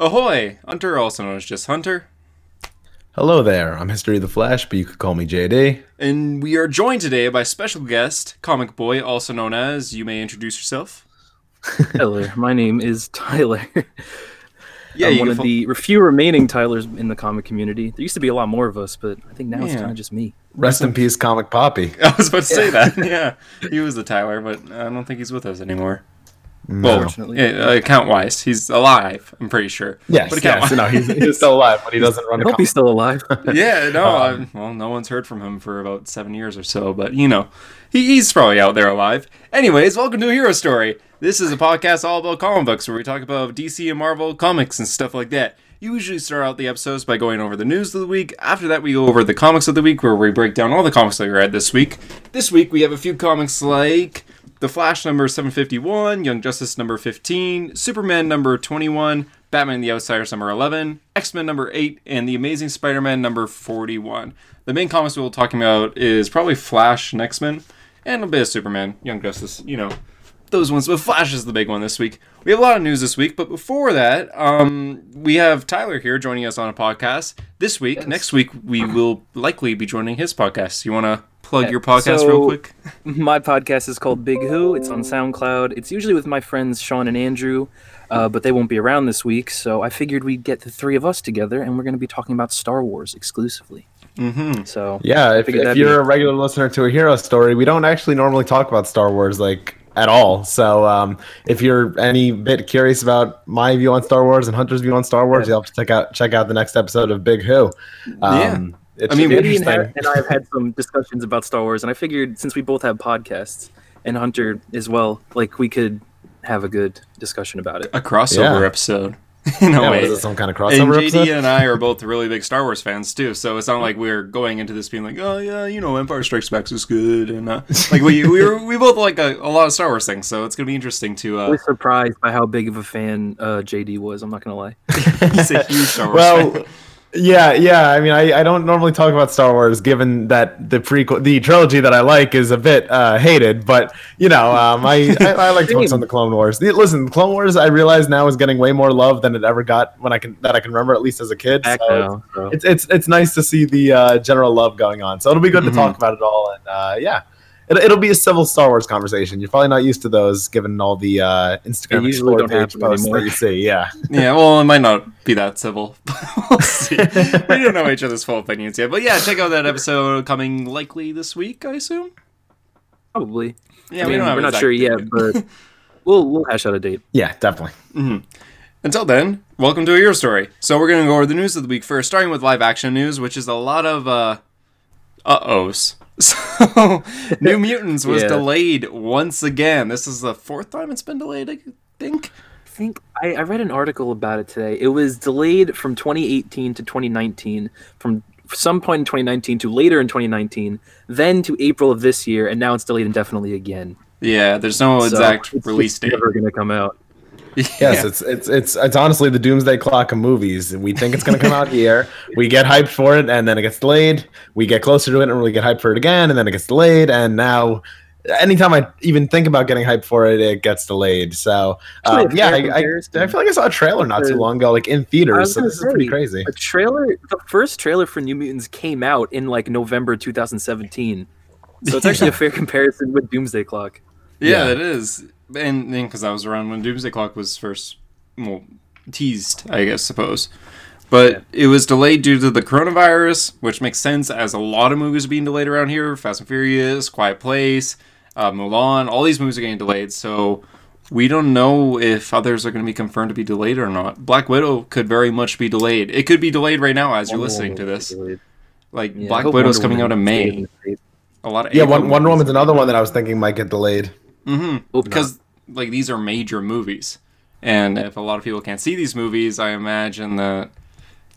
Ahoy! Hunter, also known as just Hunter. Hello there. I'm History of the Flash, but you could call me JD. And we are joined today by special guest, Comicboii, also known as, you may introduce yourself. Tyler, my name is Tyler. Yeah, I'm you one of fo- the few remaining Tylers in the comic community. There used to be a lot more of us, but I think now it's kind of just me. Rest in peace, Comic Poppy. I was about to say that. Yeah, he was the Tyler, but I don't think he's with us anymore. Well, Unfortunately. account wise, he's alive. I'm pretty sure. Yes, but account yes. No, he's, he's still alive, but he doesn't run I a hope he's still alive. yeah, no. Um, well, no one's heard from him for about seven years or so, but you know, he, he's probably out there alive. Anyways, welcome to Hero Story. This is a podcast all about comic books where we talk about DC and Marvel comics and stuff like that. You usually start out the episodes by going over the news of the week. After that, we go over the comics of the week where we break down all the comics that we read this week. This week, we have a few comics like The Flash number 751, Young Justice number 15, Superman number 21, Batman the Outsiders number 11, X Men number 8, and The Amazing Spider Man number 41. The main comics we'll be talking about is probably Flash and X Men, and a bit of Superman, Young Justice, you know, those ones. But Flash is the big one this week. We have a lot of news this week, but before that, um, we have Tyler here joining us on a podcast this week. Next week, we will likely be joining his podcast. You want to plug your podcast real quick? my podcast is called Big Who. It's on SoundCloud. It's usually with my friends Sean and Andrew, uh, but they won't be around this week. So I figured we'd get the three of us together, and we're going to be talking about Star Wars exclusively. Mm-hmm. So Yeah, if, if you're be- a regular listener to a hero story, we don't actually normally talk about Star Wars like at all. So um, if you're any bit curious about my view on Star Wars and Hunter's view on Star Wars, you'll have to check out check out the next episode of Big Who. Um, it I mean, be Andy and, and I have had some discussions about Star Wars, and I figured since we both have podcasts and Hunter as well, like we could have a good discussion about it. A crossover Yeah. episode. In a Yeah, way. was it some kind of and crossover JD episode? and I are both really big Star Wars fans too, so it's not like we're going into this being like, oh yeah, you know, Empire Strikes Back is good, and uh, like we we were, we both like a, a lot of Star Wars things, so it's gonna be interesting to. I Uh, was surprised by how big of a fan uh, JD was. I'm not gonna lie. he's a huge Star Wars well, fan. Yeah, yeah. I mean, I, I don't normally talk about Star Wars, given that the prequel, the trilogy that I like, is a bit uh, hated. But you know, um, I, I I like to focus on the Clone Wars. The- Listen, Clone Wars, I realize now is getting way more love than it ever got when I can that I can remember, at least as a kid. So it's it's it's nice to see the uh, general love going on. So it'll be good Mhm. to talk about it all, and uh, yeah. It, it'll be a civil Star Wars conversation. You're probably not used to those, given all the uh, Instagram They usually don't page posts anymore. that you see. Yeah, Yeah, well, it might not be that civil. we'll see. we don't know each other's full opinions yet, but yeah, check out that episode coming likely this week, I assume. probably. Yeah, I we don't. We're not sure date yet, but we'll we'll hash out a date. yeah, definitely. Until then, welcome to a Hero Story. So we're going to go over the news of the week first, starting with live action news, which is a lot of uh uh-ohs. So, New Mutants was Yeah. delayed once again. This is the fourth time it's been delayed, I think. I think I, I read an article about it today. It was delayed from 2018 to 2019, from some point in 2019 to later in 2019, then to April of this year, and now it's delayed indefinitely again. Yeah, there's no exact release date. Never gonna come out. Yes, Yeah. it's it's it's it's honestly the doomsday clock of movies. We think it's going to come out here. We get hyped for it, and then it gets delayed. We get closer to it, and we get hyped for it again, and then it gets delayed. And now, anytime I even think about getting hyped for it, it gets delayed. So, Actually, um, yeah, I, I. I feel like I saw a trailer not too long ago, like in theaters. So gonna this is pretty crazy. A trailer, the first trailer for New Mutants came out in like November 2017. So it's actually a fair comparison with Doomsday Clock. Yeah, Yeah. it is. And then because I was around when Doomsday Clock was first well, teased, I guess, suppose. But it was delayed due to the coronavirus, which makes sense as a lot of movies are being delayed around here. Fast and Furious, Quiet Place, uh, Mulan, all these movies are getting delayed. So we don't know if others are going to be confirmed to be delayed or not. Black Widow could very much be delayed. It could be delayed right now as you're listening to this. Like Yeah, Black hope Widow's Wonder coming out in May. in the States. A lot of Yeah, April one, Wonder movies. Woman's another one that I was thinking might get delayed. Mm-hmm. Hope. Because like these are major movies, and if a lot of people can't see these movies, I imagine that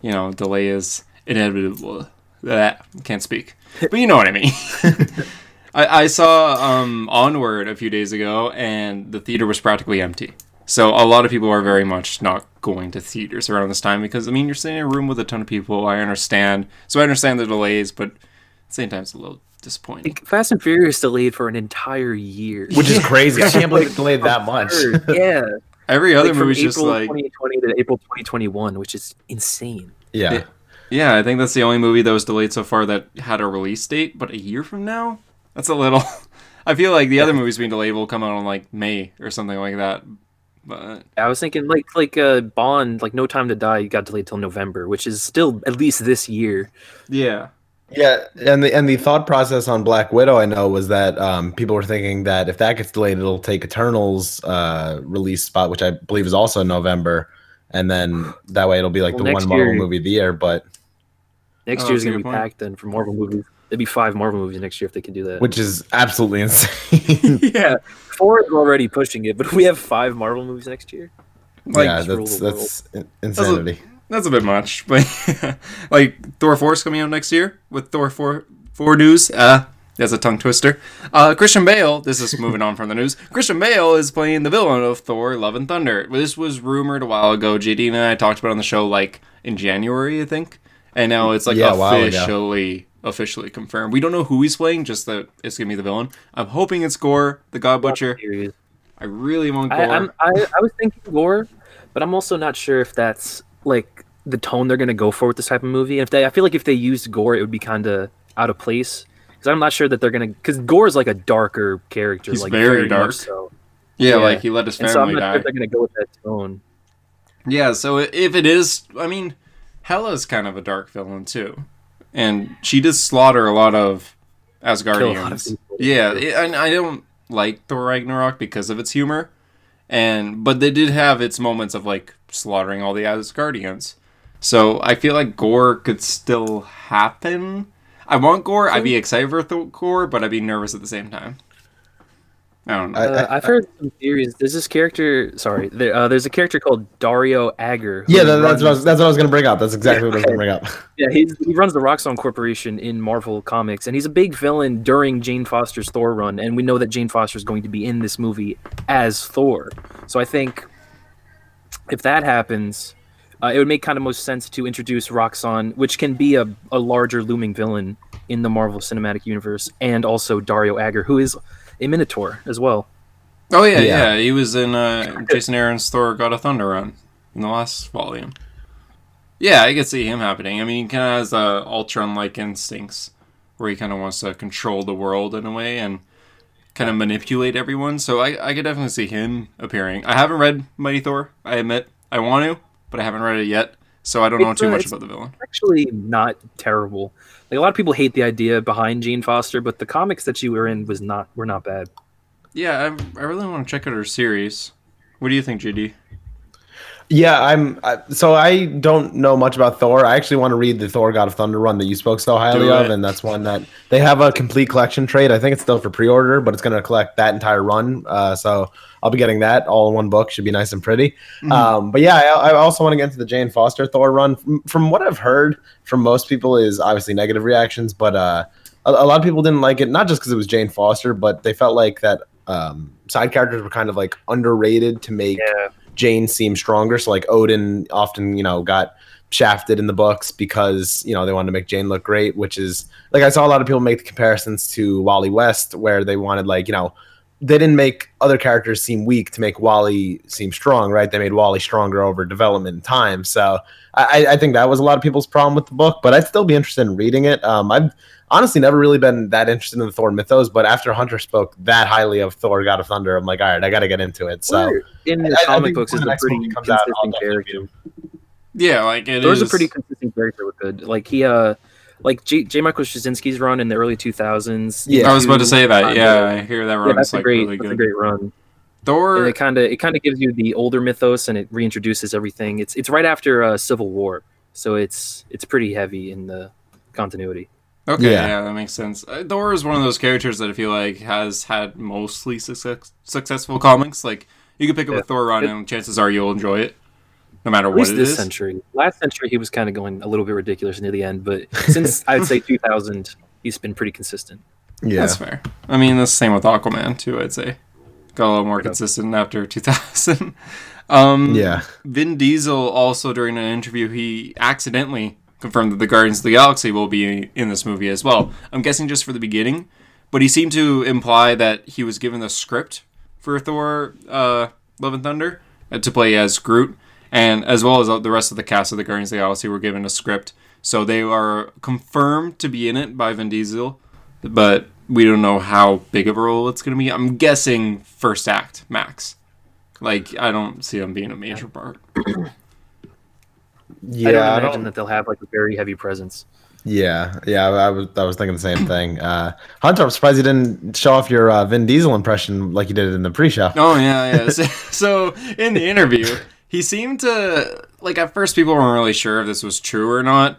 you know delay is inevitable. That can't speak, but you know what I mean. I, I saw um, Onward a few days ago, and the theater was practically empty. So a lot of people are very much not going to theaters around this time because I mean you're sitting in a room with a ton of people. I understand, so I understand the delays, but at the same time it's a little disappointing. Fast and Furious delayed for an entire year. which is crazy. I can't believe it delayed that much. yeah. Every other like from movie's April just like 2020 to April 2021, which is insane. Yeah. Yeah. Yeah, I think that's the only movie that was delayed so far that had a release date, but a year from now? That's a little I feel like the other movies being delayed will come out in like May or something like that. But I was thinking like like uh, Bond, like No Time to Die, got delayed till November, which is still at least this year. yeah. Yeah, and the and the thought process on Black Widow, I know, was that um, people were thinking that if that gets delayed, it'll take Eternals uh, release spot, which I believe is also in November, and then that way it'll be like Well, the one Marvel year- movie of the year. But Next Oh, year's gonna be point. packed then for Marvel movies. There'd be five Marvel movies next year if they could do that. which is absolutely insane. yeah, four is already pushing it, but we have five Marvel movies next year. Like, yeah, just rule that's the that's in- insanity. That's a bit much, but like Thor 4 is coming out next year with Thor 4 4 news. Uh that's a tongue twister. Uh, Christian Bale, this is moving on from the news. Christian Bale is playing the villain of Thor Love and Thunder. This was rumored a while ago. JD and I talked about it on the show like in January, I think. And now it's like Yeah, a while ago. officially officially confirmed. We don't know who he's playing, just that it's gonna be the villain. I'm hoping it's Gorr, the God Butcher. I really want Gorr. I, I'm, I, I was thinking Gorr, but I'm also not sure if that's like the tone they're gonna go for with this type of movie. And if they, I feel like if they used Gorr, it would be kind of out of place because I'm not sure that they're gonna. Because Gorr is like a darker character. He's like very dark. So. yeah, yeah. like he let his family And so I'm not sure if they're gonna go with that tone. Yeah, so if it is, I mean, Hela's kind of a dark villain too, and she does slaughter a lot of Kill a lot of Asgardians. Yeah, it, and I don't like Thor Ragnarok because of its humor, and but they did have its moments of like slaughtering all the Asgardians. So I feel like gore could still happen. I want gore. I'd be excited for Thor gore, but I'd be nervous at the same time. I don't know. I- Uh, I've heard some theories. There's this character. Sorry, there, uh, there's a character called Dario Agger. yeah, that, that's runs- what I was, that's what I was going to bring up. That's exactly what I was going to bring up. Yeah, he's, he runs the Roxxon Corporation in Marvel Comics, and he's a big villain during Jane Foster's Thor run. And we know that Jane Foster is going to be in this movie as Thor. So I think if that happens, uh, it would make kind of most sense to introduce Roxxon, which can be a, a larger looming villain in the Marvel Cinematic Universe, and also Dario Agger, who is a Minotaur as well. Oh yeah, Yeah. yeah, He was in uh, Jason Aaron's Thor: God of Thunder run in the last volume. Yeah, I could see him happening. I mean, he kind of has uh, Ultron-like instincts, where he kind of wants to control the world in a way and kind of manipulate everyone. So I, I could definitely see him appearing. I haven't read Mighty Thor. I admit I want to, but I haven't read it yet, so I don't know too much about the villain. Actually, not terrible. Like a lot of people hate the idea behind Jane Foster, but the comics that you were in was not were not bad. Yeah, I, I really want to check out her series. What do you think, JD? Yeah, I'm. I, so I don't know much about Thor. I actually want to read the Thor God of Thunder run that you spoke so highly of, and that's one that they have a complete collection trade. I think it's still for pre-order, but it's going to collect that entire run. Uh, so I'll be getting that all in one book. Should be nice and pretty. Mm-hmm. Um, but yeah, I, I also want to get into the Jane Foster Thor run. From, from what I've heard from most people, is obviously negative reactions, but uh, a, a lot of people didn't like it. Not just because it was Jane Foster, but they felt like that um, side characters were kind of like underrated to make. Jane seemed stronger. So like Odin often, you know, got shafted in the books because, you know, they wanted to make Jane look great, which is like I saw a lot of people make the comparisons to Wally West where they wanted like, you know, they didn't make other characters seem weak to make Wally seem strong, right? They made Wally stronger over development and time. So I, I think that was a lot of people's problem with the book, but I'd still be interested in reading it. Um, I've honestly never really been that interested in the Thor mythos, but after Hunter spoke that highly of Thor God of Thunder, I'm like, all right, I got to get into it. So in the I- I comic think books when is the a pretty movie comes out, consistent definitely character. Yeah, like it Thor's a pretty consistent character with good. Like he uh like J. J. Michael Straczynski's run in the early 2000s. Yeah. I was about to say that. kinda- Yeah, I hear that run. yeah, run that's is a great, really that's a great run. And Thor. it kind of it kind of gives you the older mythos and it reintroduces everything. It's it's right after uh, Civil War, so it's it's pretty heavy in the continuity. Okay, Yeah. yeah. that makes sense. Uh, Thor is one of those characters that I feel like has had mostly success, successful comics. Like you could pick up Yeah. a Thor run, It- and chances are you'll enjoy it, no matter At what least it this is. century. Last century he was kind of going a little bit ridiculous near the end, but since I'd say 2000, he's been pretty consistent. yeah. That's fair. I mean, that's the same with Aquaman too. I'd say got a little more Right on. consistent after 2000. um, Yeah. Vin Diesel also during an interview he accidentally confirmed that the Guardians of the Galaxy will be in this movie as well. I'm guessing just for the beginning, but he seemed to imply that he was given the script for Thor: uh, Love and Thunder, uh, to play as Groot, and as well as the rest of the cast of the Guardians of the Galaxy were given a script. So they are confirmed to be in it by Vin Diesel, but we don't know how big of a role it's going to be. I'm guessing first act max. Like I don't see them being a major part. Yeah, I don't I imagine don't- that they'll have like a very heavy presence. yeah, yeah. I was I was thinking the same thing. Uh, Hunter, I'm surprised you didn't show off your uh, Vin Diesel impression like you did in the pre-show. Oh yeah, yeah. So, so in the interview, he seemed to like at first people weren't really sure if this was true or not.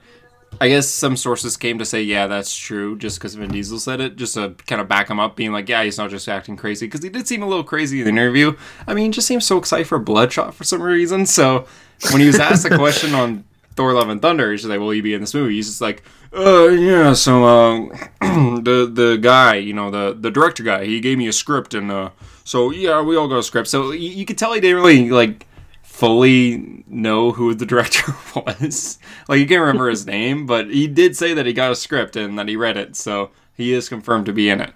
I guess some sources came to say, yeah, that's true, just because Vin Diesel said it, just to kind of back him up, being like, yeah, he's not just acting crazy, because he did seem a little crazy in the interview. I mean, he just seems so excited for Bloodshot for some reason. So when he was asked a question on Thor: Love and Thunder, he's like, "Will you be in this movie?" He's just like, "Uh, yeah." So, um, the the guy, you know, the the director guy, he gave me a script, and uh, so yeah, we all got a script. So you, you could tell he didn't really like fully know who the director was. like you can't remember his name, but he did say that he got a script and that he read it, so he is confirmed to be in it.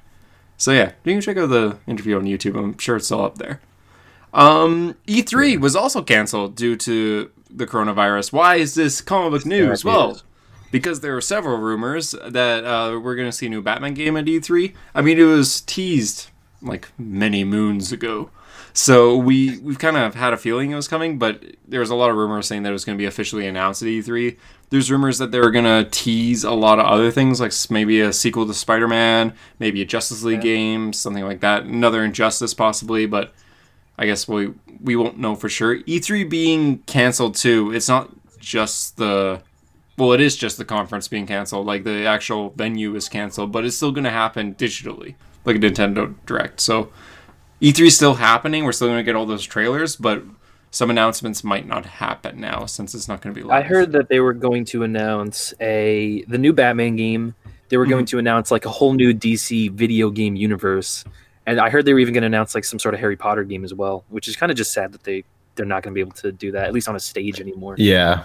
So yeah, you can check out the interview on YouTube. I'm sure it's still up there. Um, E3 was also canceled due to the coronavirus. Why is this comic book news? Well, because there were several rumors that uh, we're going to see a new Batman game at E3. I mean, it was teased like many moons ago. So we we've kind of had a feeling it was coming, but there was a lot of rumors saying that it was going to be officially announced at E3. There's rumors that they were going to tease a lot of other things, like maybe a sequel to Spider-Man, maybe a Justice League game, something like that. Another Injustice possibly, but I guess we we won't know for sure. E3 being canceled too. It's not just the well, it is just the conference being canceled. Like the actual venue is canceled, but it's still going to happen digitally, like a Nintendo Direct. So E3 is still happening. We're still going to get all those trailers, but some announcements might not happen now since it's not going to be live. I heard that they were going to announce a the new Batman game. They were going mhm. to announce like a whole new DC video game universe, and I heard they were even going to announce like some sort of Harry Potter game as well, which is kind of just sad that they they're not going to be able to do that at least on a stage anymore. Yeah,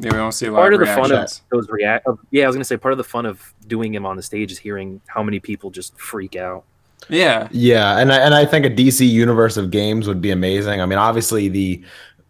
Yeah, we don't see a lot Part of of the fun of those react, of, yeah, I was going to say part of the fun of doing him on the stage is hearing how many people just freak out. Yeah, yeah, and I, and I think a DC universe of games would be amazing. I mean, obviously the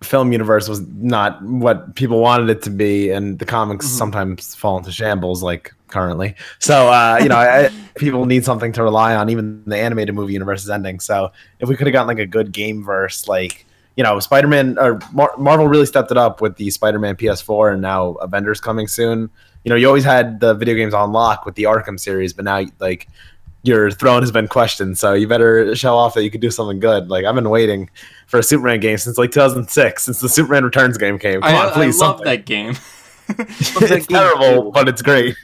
film universe was not what people wanted it to be, and the comics Mhm. sometimes fall into shambles, like currently. So uh, you know, I, people need something to rely on. Even the animated movie universe is ending. So if we could have gotten like a good game verse, like you know, Spider Man or Mar- Marvel really stepped it up with the Spider Man PS4, and now Avengers coming soon. You know, you always had the video games on lock with the Arkham series, but now like your throne has been questioned, so you better show off that you could do something good. Like I've been waiting for a Superman game since like 2006, since the Superman Returns game came. Come I, on, please, I love something. that game. it's terrible, but it's great.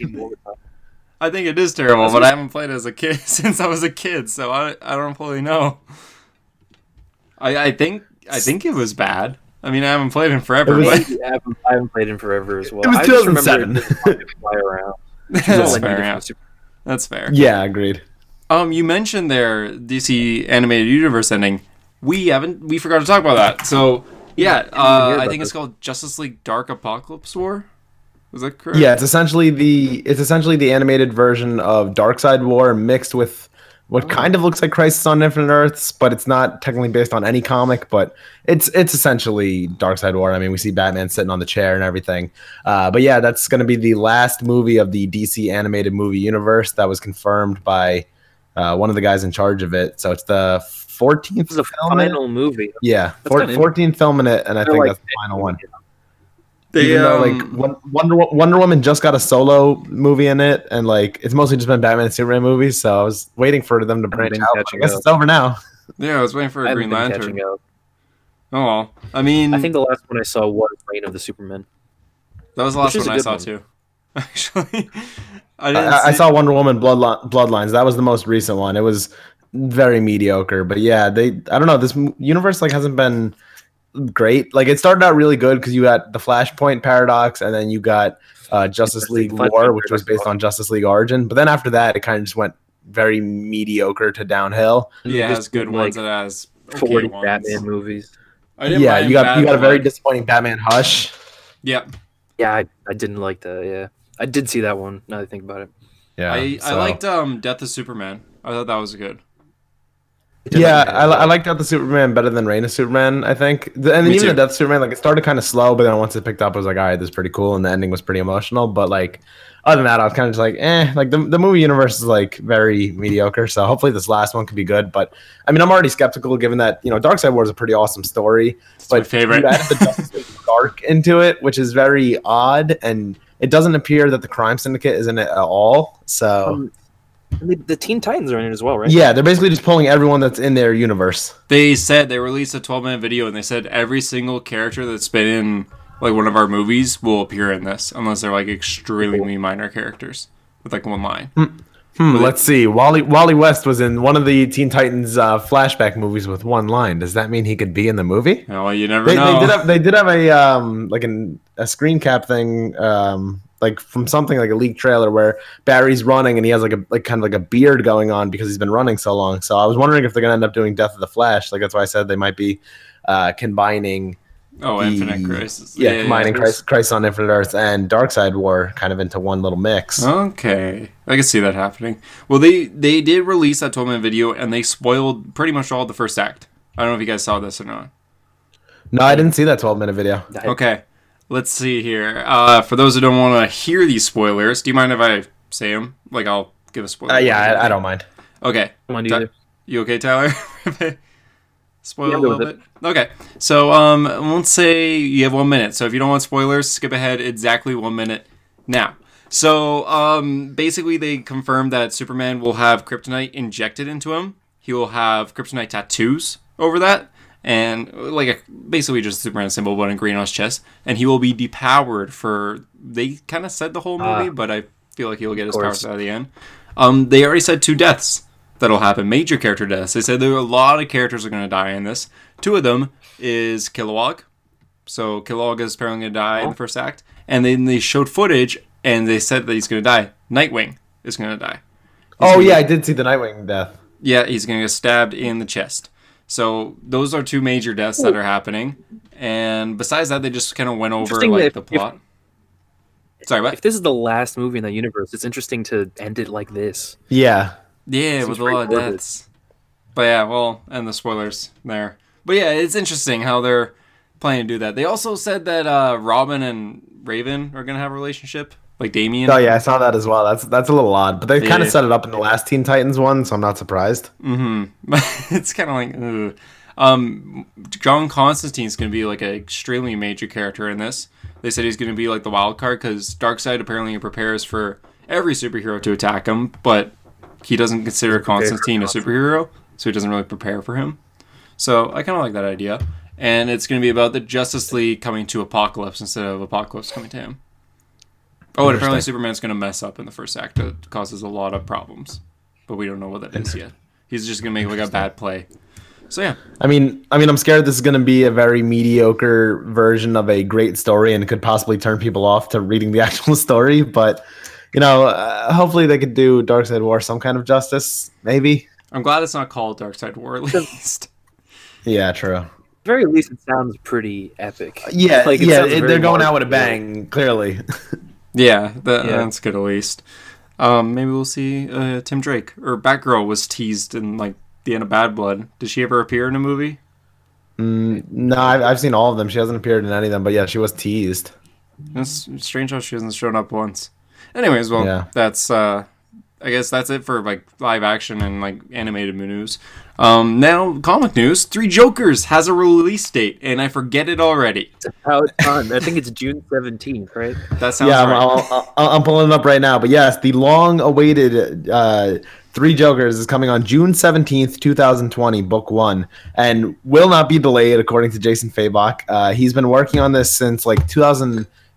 I think it is terrible, but I haven't played as a kid since I was a kid, so I, I don't fully know. I I think I think it was bad. I mean, I haven't played it in forever, was- but I haven't, I haven't played in forever as well. It was I just remember 2007. it just wanted to fly around. that's fair. Yeah. from That's fair. yeah, agreed. Um, you mentioned there DC animated universe ending. We haven't. We forgot to talk about that. So yeah, uh, I think it's called Justice League Dark Apokolips War. Was that correct? Yeah, it's essentially the it's essentially the animated version of Darkseid War mixed with what kind of looks like Crisis on Infinite Earths, but it's not technically based on any comic. But it's it's essentially Darkseid War. I mean, we see Batman sitting on the chair and everything. Uh, but yeah, that's going to be the last movie of the DC animated movie universe that was confirmed by uh, one of the guys in charge of it. So it's the fourteenth This is a film. in final movie. Yeah, That's kinda 14th film in it, and I They're think like- that's the final one. They, Even though um, like Won- Wonder Wonder Woman just got a solo movie in it, and like it's mostly just been Batman and Superman movies. So I was waiting for them to branch been out. I guess up. it's over now. yeah, I was waiting for I a haven't Green been Lantern. Oh, well. I mean, I think the last one I saw was Reign of the Superman. that was the last one I saw one. too. Actually, I I, didn't. I- I saw Wonder Woman Bloodli- Bloodlines. That was the most recent one. It was very mediocre, but yeah, they I don't know. This universe like hasn't been great. Like it started out really good because you got the Flashpoint paradox, and then you got uh, Justice Justice League League Flashpoint War, which was based on Justice League Origin. But then after that, it kind of just went very mediocre to downhill. Yeah, it has Just good like ones. It has okay Forty ones. Batman movies. Yeah, you got Bad you got a very Blood. disappointing Batman Hush. Yeah, Yeah, I, I didn't like that. Yeah, I did see that one. Now that I think about it, Yeah, I, I liked um Death of Superman. I thought that was good. Yeah, I, I liked Death of Superman better than Reign of Superman. I think, The- and then Me even too. the Death of Superman, like it started kind of slow, but then once it picked up, I was like, all right, this is pretty cool, and the ending was pretty emotional. But like, other than that, I was kind of just like, eh, like the the movie universe is like very mediocre. So hopefully this last one could be good. But I mean, I'm already skeptical given that you know Darkseid War is a pretty awesome story, my but favorite. you added the Justice League arc into it, which is very odd, and it doesn't appear that the Crime Syndicate is in it at all. So. Um, and the, the Teen Titans are in it as well, right? yeah, they're basically just pulling everyone that's in their universe. They said they released a 12 minute video and they said every single character that's been in like one of our movies will appear in this unless they're like extremely minor characters with like one line. Hmm, let's see. Wally Wally West was in one of the Teen Titans uh, flashback movies with one line. Does that mean he could be in the movie? Oh, you never They, know. they did have they did have a um like an a screen cap thing um like from something like a leaked trailer where Barry's running and he has like a like kind of like a beard going on because he's been running so long. So I was wondering if they're gonna end up doing Death of the Flash. Like that's why I said they might be uh combining oh, the- Infinite Crisis. yeah, combining yeah. Crisis, Crisis on Infinite Earth and Darkseid War kind of into one little mix. Okay, I can see that happening. Well, they they did release that 12 minute video and they spoiled pretty much all the first act. I don't know if you guys saw this or not. No, I didn't see that 12 minute video. Okay, let's see here. Uh, for those who don't want to hear these spoilers, do you mind if I say them? Like, I'll give a spoiler. Uh, yeah, I, I don't mind. Okay. Come on, Ty- either. You okay, Tyler? Spoil Yeah, a little bit. Okay, so um, let's say you have one minute. So if you don't want spoilers, skip ahead exactly one minute now. So um, basically, they confirmed that Superman will have kryptonite injected into him. He will have kryptonite tattoos over that, and like a, basically just a Superman symbol, but in green on his chest. And he will be depowered for. They kind of said the whole movie, Ah. but I feel like he'll get his powers out of the end. Um, they already said two deaths that'll happen, major character deaths. They said there are a lot of characters are going to die in this. Two of them is Kilowog. So Kilowog is apparently going to die in the oh. first act, and then they showed footage, and they said that he's going to die. Nightwing is going to die. He's Oh gonna yeah, I did see the Nightwing death. yeah, he's going to get stabbed in the chest. So those are two major deaths that are happening, and besides that, they just kind of went over like that the if- plot. Sorry, what? If this is the last movie in that universe, it's interesting to end it like this. Yeah. Yeah, with a lot of deaths. But yeah, well, and the spoilers there. But yeah, it's interesting how they're planning to do that. They also said that uh, Robin and Raven are gonna have a relationship, like Damian. Oh yeah, I saw that as well. That's that's a little odd, but they kind Yeah. of set it up in the last Teen Titans one, so I'm not surprised. Mm-hmm. it's kind of like, ugh. um, John Constantine's gonna be like an extremely major character in this. They said he's gonna be like the wild card because Darkseid apparently prepares for every superhero to attack him, but he doesn't consider Constantine a superhero, so he doesn't really prepare for him. So I kind of like that idea, and it's gonna be about the Justice League coming to Apokolips instead of Apokolips coming to him. Oh, and apparently Superman's gonna mess up in the first act. That causes a lot of problems, but we don't know what that is yet. He's just gonna make like a bad play. So yeah, I mean, I mean, I'm scared this is going to be a very mediocre version of a great story and could possibly turn people off to reading the actual story. But you know, uh, hopefully they could do Darkseid War some kind of justice. Maybe. I'm glad it's not called Darkseid War at least. Yeah, true. At the very least, it sounds pretty epic. Yeah, Like, it yeah, it- they're going out with a bang. Clearly. yeah, that, Yeah. that's good at least. Um, maybe we'll see uh, Tim Drake or Batgirl was teased in like the end of Bad Blood. Did she ever appear in a movie? Mm, no, I've, I've seen all of them. She hasn't appeared in any of them, but yeah, she was teased. It's strange how she hasn't shown up once. Anyways, well, Yeah. that's uh, I guess that's it for like live action and like animated news. Um, now comic news: Three Jokers has a release date, and I forget it already. How it's done. I think it's June seventeenth, right? That sounds yeah, I'm, right. I'm, I'm- I'm pulling it up right now. But yes, the long-awaited uh, Three Jokers is coming on June 17th, 2020, book one, and will not be delayed, according to Jason Fabok. Uh, he's been working on this since like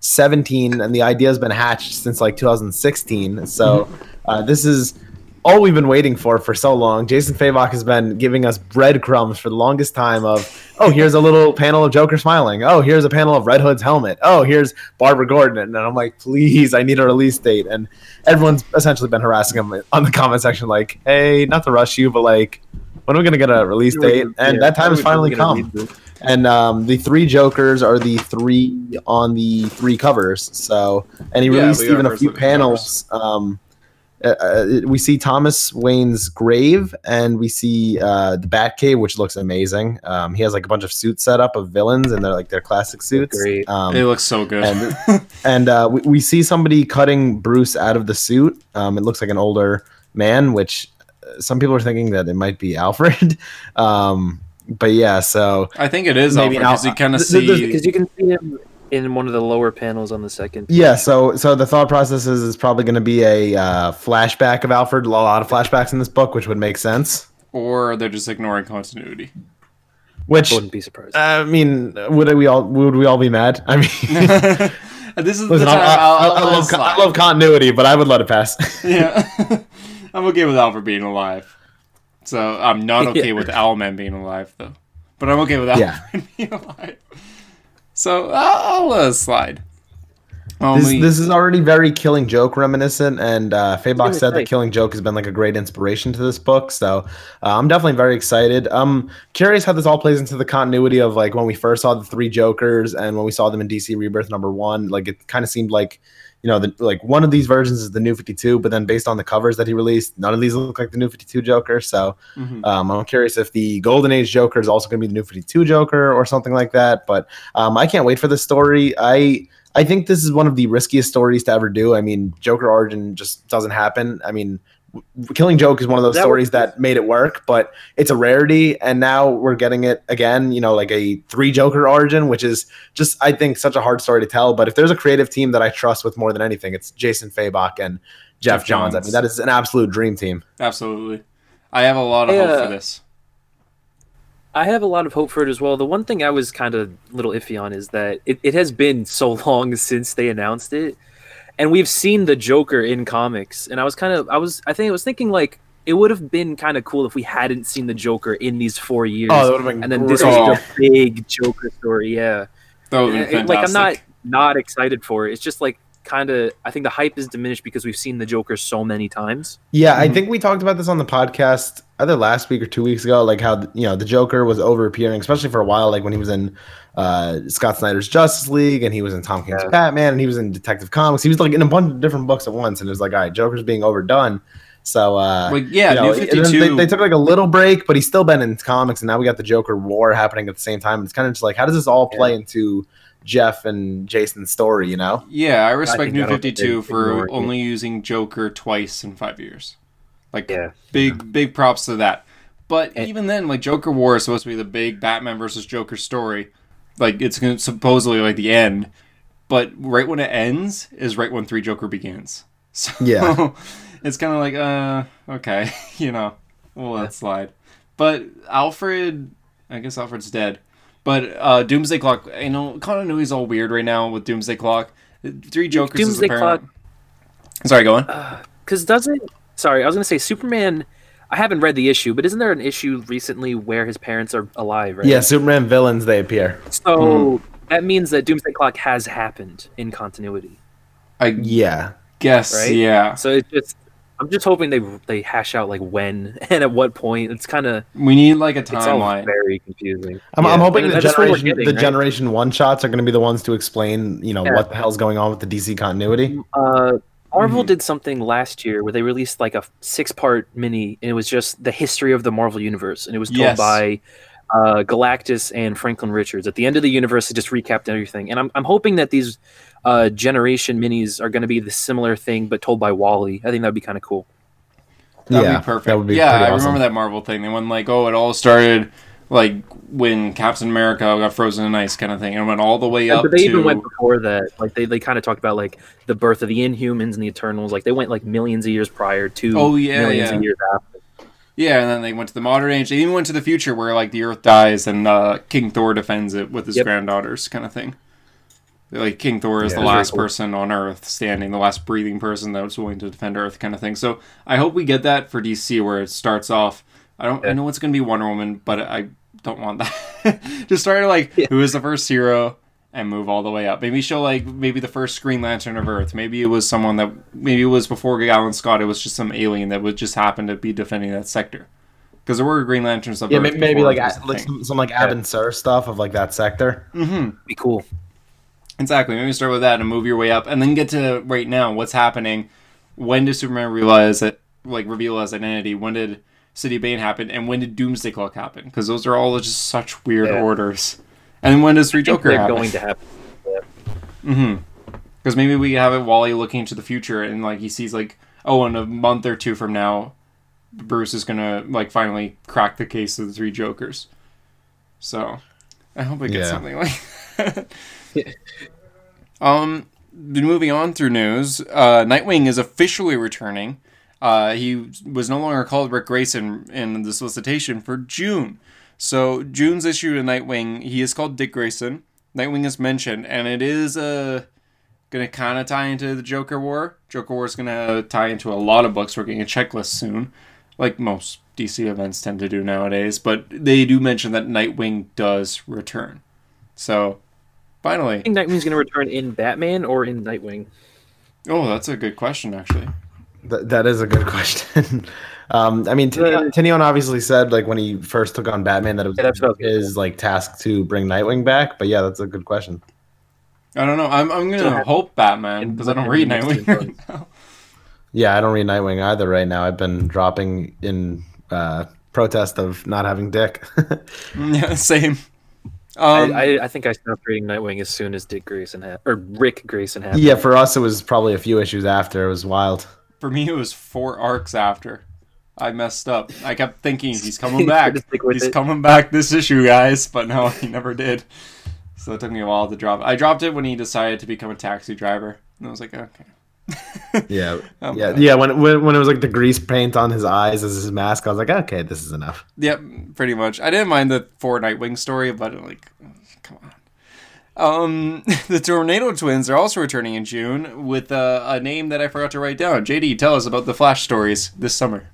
2017, and the idea has been hatched since like 2016. So uh, this is all we've been waiting for for so long. Jason Fabok has been giving us breadcrumbs for the longest time of, oh, here's a little panel of Joker smiling. Oh, here's a panel of Red Hood's helmet. Oh, here's Barbara Gordon. And I'm like, please, I need a release date. And everyone's essentially been harassing him on the comment section, like, hey, not to rush you, but like, when are we going to get a release date? And Yeah, that time has finally come. And um, the three Jokers are the three on the three covers. So, and he Yeah, released even a few panels um, uh, uh, we see Thomas Wayne's grave, and we see uh, the Batcave, which looks amazing. Um, he has like a bunch of suits set up of villains, and they're like their classic suits. Great. Um, it looks so good. and and uh, we, we see somebody cutting Bruce out of the suit. Um, it looks like an older man, which uh, some people are thinking that it might be Alfred. um, but yeah, so I think it is Maybe because you kind of th- th- there's- see. Because you can see him in one of the lower panels on the second. yeah, so so the thought process is it's probably going to be a uh, flashback of Alfred. A lot of flashbacks in this book, which would make sense. or they're just ignoring continuity. Which Wouldn't be surprised. I mean, would we all would we all be mad? I mean, this is listen, the I, time I, I'll, I, I'll I let it love, I love continuity, but I would let it pass. yeah, I'm okay with Alfred being alive. So I'm not okay Yeah. with Owlman being alive, though. But I'm okay with Owlman Yeah. being alive. So I'll, I'll let it slide. This, Only, this is already very Killing Joke reminiscent, and uh, Fabok said say. that Killing Joke has been like a great inspiration to this book. So uh, I'm definitely very excited. I'm curious how this all plays into the continuity of like when we first saw the three Jokers and when we saw them in DC Rebirth number one. Like it kind of seemed like you know the, like one of these versions is the New 52, but then based on the covers that he released, none of these look like the New 52 Joker. So Mhm. um, I'm curious if the Golden Age Joker is also going to be the New 52 Joker or something like that. But um, I can't wait for this story. I I think this is one of the riskiest stories to ever do. I mean, Joker origin just doesn't happen. I mean, Killing Joke is one of those That stories was- that made it work, but it's a rarity, and now we're getting it again. You know, like a three Joker origin, which is just I think such a hard story to tell. But if there's a creative team that I trust with more than anything, it's Jason Fabok and Geoff, Geoff Johns. I mean, that is an absolute dream team. Absolutely. I have a lot of I, hope for this. I have a lot of hope for it as well. The one thing I was kind of a little iffy on is that it, it has been so long since they announced it. And we've seen the Joker in comics. And I was kind of I was I think I was thinking like it would have been kind of cool if we hadn't seen the Joker in these four years. Oh, that would have been and then this was the big Joker story, yeah. That would be And, fantastic. like I'm not not excited for it. It's just like kind of I think the hype is diminished because we've seen the Joker so many times. Yeah, I Mhm. think we talked about this on the podcast either last week or two weeks ago, like how you know the Joker was over appearing, especially for a while, like when he was in uh, Scott Snyder's Justice League and he was in Tom King's Yeah. Batman and he was in Detective Comics. He was like in a bunch of different books at once, and it was like, all right, Joker's being overdone. So uh, Like, yeah, you know, New 52. They, they took like a little break, but he's still been in comics, and now we got the Joker War happening at the same time. And It's kind of just like, how does this all play into Geoff and Jason's story? You know? yeah, I respect New I think 52 for ignored it. only using Joker twice in five years. Like, Yeah. big, big props to that. But And- even then, like, Joker War is supposed to be the big Batman versus Joker story. Like, it's gonna, supposedly like the end. But right when it ends is right when Three Joker begins. So Yeah. it's kind of like, uh, okay, you know, we'll let it slide. But Alfred, I guess Alfred's dead. But uh, Doomsday Clock, you know, continuity's all weird right now with Doomsday Clock. Three Jokers is Doomsday Clock. Sorry, go on. Because doesn't sorry, I was gonna say Superman. I haven't read the issue, but isn't there an issue recently where his parents are alive? Right. Yeah, Superman villains they appear. So that means that Doomsday Clock has happened in continuity. I Yeah. guess, Right? yeah. So it's just I'm just hoping they they hash out like when and at what point. It's kind of We need like a timeline. very confusing. I'm, I'm hoping And the that's what we're generation getting, the right? generation one shots are going to be the ones to explain, you know, Yeah. what the hell's going on with the DC continuity. Uh, Marvel Mhm. did something last year where they released like a six part mini, and it was just the history of the Marvel universe, and it was told Yes. by uh, Galactus and Franklin Richards. At the end of the universe, it just recapped everything, and I'm I'm hoping that these uh, generation minis are going to be the similar thing, but told by Wally. I think that'd be kind of cool. That'd yeah, be perfect. That would be yeah, pretty I awesome. remember that Marvel thing. They went like, oh, it all started like when Captain America got frozen in ice, kind of thing, and went all the way up but they to. even went before that. Like they, they kind of talked about like the birth of the Inhumans and the Eternals. Like they went like millions of years prior to Oh, yeah, millions yeah. of years after. Yeah, and then they went to the modern age. They even went to the future where like the Earth dies and uh, King Thor defends it with his Yep. granddaughters, kind of thing. Like King Thor is Yeah, the last cool. person on Earth standing, the last breathing person that was willing to defend Earth, kind of thing. So I hope we get that for DC, where it starts off. I don't. I know it's gonna be Wonder Woman, but I don't want that. Just start like Yeah. who is the first hero and move all the way up. Maybe show like maybe the first Green Lantern of Earth. Maybe it was someone that maybe it was before Alan Scott. It was just some alien that would just happen to be defending that sector. Because there were Green Lanterns of Yeah, Earth maybe, maybe like it was a- a like thing. some, some like Abin Sur stuff of like that sector. Mm-hmm. Be cool. Exactly. Maybe start with that and move your way up, and then get to right now. What's happening when did Superman realize that, like, reveal his identity? When did City of Bane happen? And when did Doomsday Clock happen? Because those are all just such weird Yeah. orders. And when does Three I Joker they're happen? going to happen. Mm-hmm. Because maybe we have it Wally looking into the future and like he sees like, oh, in a month or two from now, Bruce is gonna like finally crack the case of the three Jokers. So, I hope we get Yeah. something like. um, moving on through news, uh, Nightwing is officially returning. Uh, he was no longer called Ric Grayson in the solicitation for June. So June's issue to Nightwing, he is called Dick Grayson. Nightwing is mentioned, and it is uh, gonna kind of tie into the Joker War. Joker War is gonna tie into a lot of books. We're getting a checklist soon, like most DC events tend to do nowadays. But they do mention that Nightwing does return. So finally, I think Nightwing's going to return in Batman or in Nightwing. oh, that's a good question actually. Th- that is a good question. um, I mean, The- Tynion Tynion obviously said like when he first took on Batman that it was Yeah, that's what I was gonna his like task to bring Nightwing back. But yeah, that's a good question. I don't know. I'm I'm gonna So hope Batman because I don't read Nightwing right now. Yeah, I don't read Nightwing either right now. I've been dropping in uh, protest of not having Dick. yeah, same. Um, I, I, I think I stopped reading Nightwing as soon as Dick Grayson had, or Ric Grayson had. yeah, for us it was probably a few issues after. It was wild. for me, it was four arcs after. I messed up. I kept thinking he's coming back. Just stick with He's it. coming back this issue, guys. But no, he never did. So it took me a while to drop. it. I dropped it when he decided to become a taxi driver, and I was like, okay. Yeah, Oh, yeah, God. yeah. When, when when it was like the grease paint on his eyes as his mask, I was like, okay, this is enough. Yep, pretty much. I didn't mind the four Nightwing story, but like, come on. Um, the Tornado Twins are also returning in June with uh, a name that I forgot to write down. JD, tell us about the Flash stories this summer.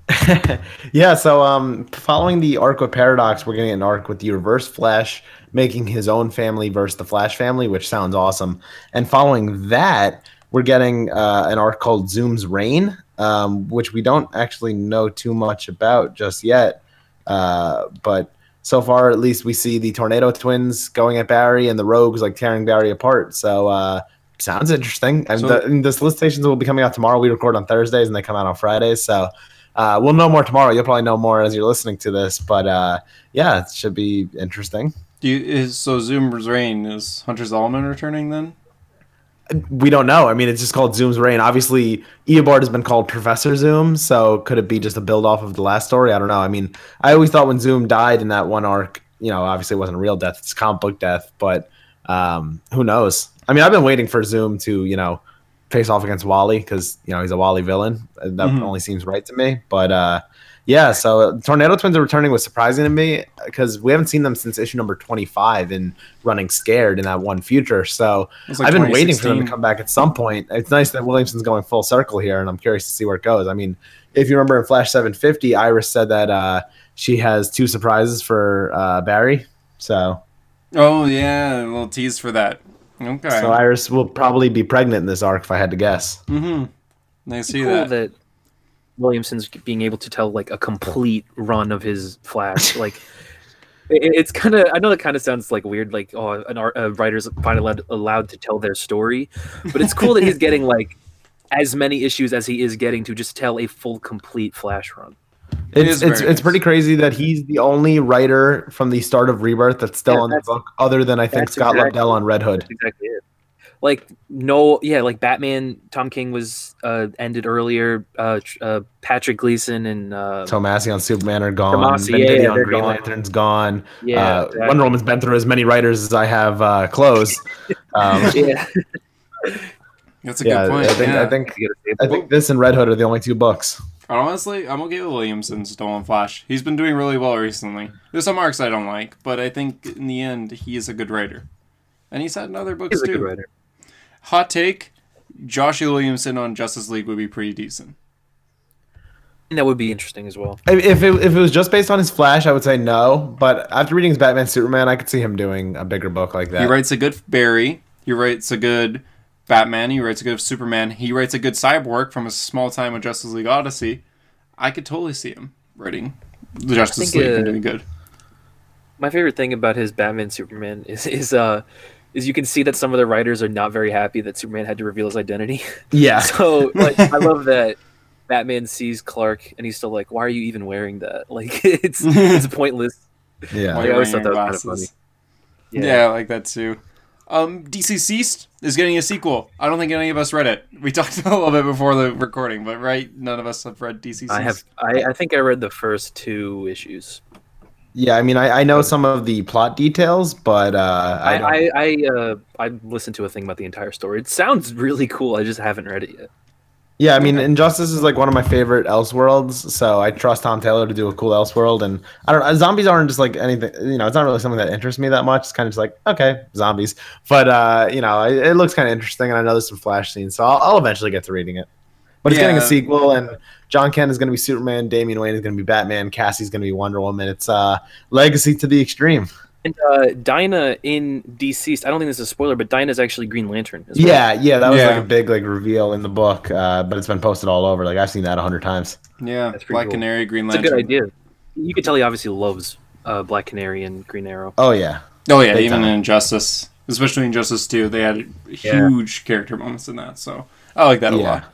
yeah, so um, following the arc with Paradox, we're getting an arc with the Reverse Flash making his own family versus the Flash family, which sounds awesome. And following that, we're getting uh, an arc called Zoom's Reign, um, which we don't actually know too much about just yet. Uh, but so far, at least, we see the Tornado Twins going at Barry and the Rogues like tearing Barry apart. So uh, sounds interesting. And So- the, and the solicitations will be coming out tomorrow. We record on Thursdays and they come out on Fridays. So uh, we'll know more tomorrow. You'll probably know more as you're listening to this. But uh, yeah, it should be interesting. Do you, is so Zoom's reign is Hunter Zolomon returning then? We don't know. I mean, it's just called Zoom's Reign. Obviously, Eobard has been called Professor Zoom. So could it be just a build off of the last story? I don't know. I mean, I always thought when Zoom died in that one arc, you know, obviously it wasn't a real death, it's comic book death. But um, who knows? I mean, I've been waiting for Zoom to, you know, face off against Wally because, you know, he's a Wally villain. That Mhm. only seems right to me. But uh, yeah, so Tornado Twins are returning was surprising to me because we haven't seen them since issue number 25 in Running Scared in that one future. So like I've been waiting for them to come back at some point. It's nice that Williamson's going full circle here, and I'm curious to see where it goes. I mean, if you remember in Flash 750, Iris said that uh, she has two surprises for uh, Barry. So, Oh yeah, a little tease for that. Okay. so Iris will probably be pregnant in this arc, if I had to guess. mm-hmm. I see cool that. that. Williamson's being able to tell like a complete run of his Flash. like it, it's kind of I know that kind of sounds like weird, like oh, an art, a writer's finally allowed, allowed to tell their story, but it's cool that he's getting like as many issues as he is getting to just tell a full complete Flash run. It It's it's, very it's pretty crazy that he's the only writer from the start of Rebirth that's still Yeah, on the book, other than I think Scott exactly- Lobdell on Red Hood. That's exactly it. Like no, yeah, like Batman. Tom King was uh, ended earlier. Uh, uh, Patrick Gleason and uh, Tomasi on Superman are gone. Tomasi, yeah, yeah, on Green gone. Lantern's gone. yeah, uh, exactly. Wonder Woman's been through as many writers as I have uh, clothes. Um, yeah. That's a yeah, good point. I think yeah. I think I think this and Red Hood are the only two books. Honestly, I'm okay with Williamson's Stolen Flash. He's been doing really well recently. There's some arcs I don't like, but I think in the end he is a good writer. And he's had in other books He's a good too. Writer. Hot take: Josh Williamson on Justice League would be pretty decent. That would be interesting as well. If if it, if it was just based on his Flash, I would say no. But after reading his Batman Superman, I could see him doing a bigger book like that. He writes a good Barry. He writes a good Batman. He writes a good Superman. He writes a good Cyborg from a small time of Justice League Odyssey. I could totally see him writing the Justice think, League and uh, doing good. My favorite thing about his Batman Superman is is uh is you can see that some of the writers are not very happy that Superman had to reveal his identity. Yeah. So like I love that Batman sees Clark and he's still like, "Why are you even wearing that? Like it's it's pointless." Yeah. While I you're always wearing thought your that was kinda glasses. Yeah. Yeah. I like that too. Um, DCeased is getting a sequel. I don't think any of us read it. We talked a little bit before the recording, but right, none of us have read DCeased. I have I, I think I read the first two issues. Yeah, I mean, I, I know some of the plot details, but uh, I, I I I, uh, I listened to a thing about the entire story. It sounds really cool. I just haven't read it yet. yeah, I mean, Injustice is like one of my favorite Elseworlds, so I trust Tom Taylor to do a cool Elseworld. And I don't know, zombies aren't just like anything, you know, it's not really something that interests me that much. It's kind of just like, okay, zombies, but uh, you know, it, it looks kind of interesting, and I know there's some flash scenes, so I'll, I'll eventually get to reading it. But it's getting a sequel, and Jon Kent is going to be Superman, Damian Wayne is going to be Batman, Cassie's going to be Wonder Woman. It's uh, legacy to the extreme. And uh, Dinah in DCeased, I don't think this is a spoiler, but Dinah's actually Green Lantern. As well. Yeah, yeah, that was Yeah. like a big like reveal in the book, uh, but it's been posted all over. Like I've seen that a hundred times. yeah, Black cool. Canary, Green Lantern. it's a good idea. You could tell he obviously loves uh, Black Canary and Green Arrow. Oh yeah, Oh yeah, Big even time. in Injustice, especially in Injustice Two, they had Yeah. huge character moments in that. So I like that a Yeah. lot.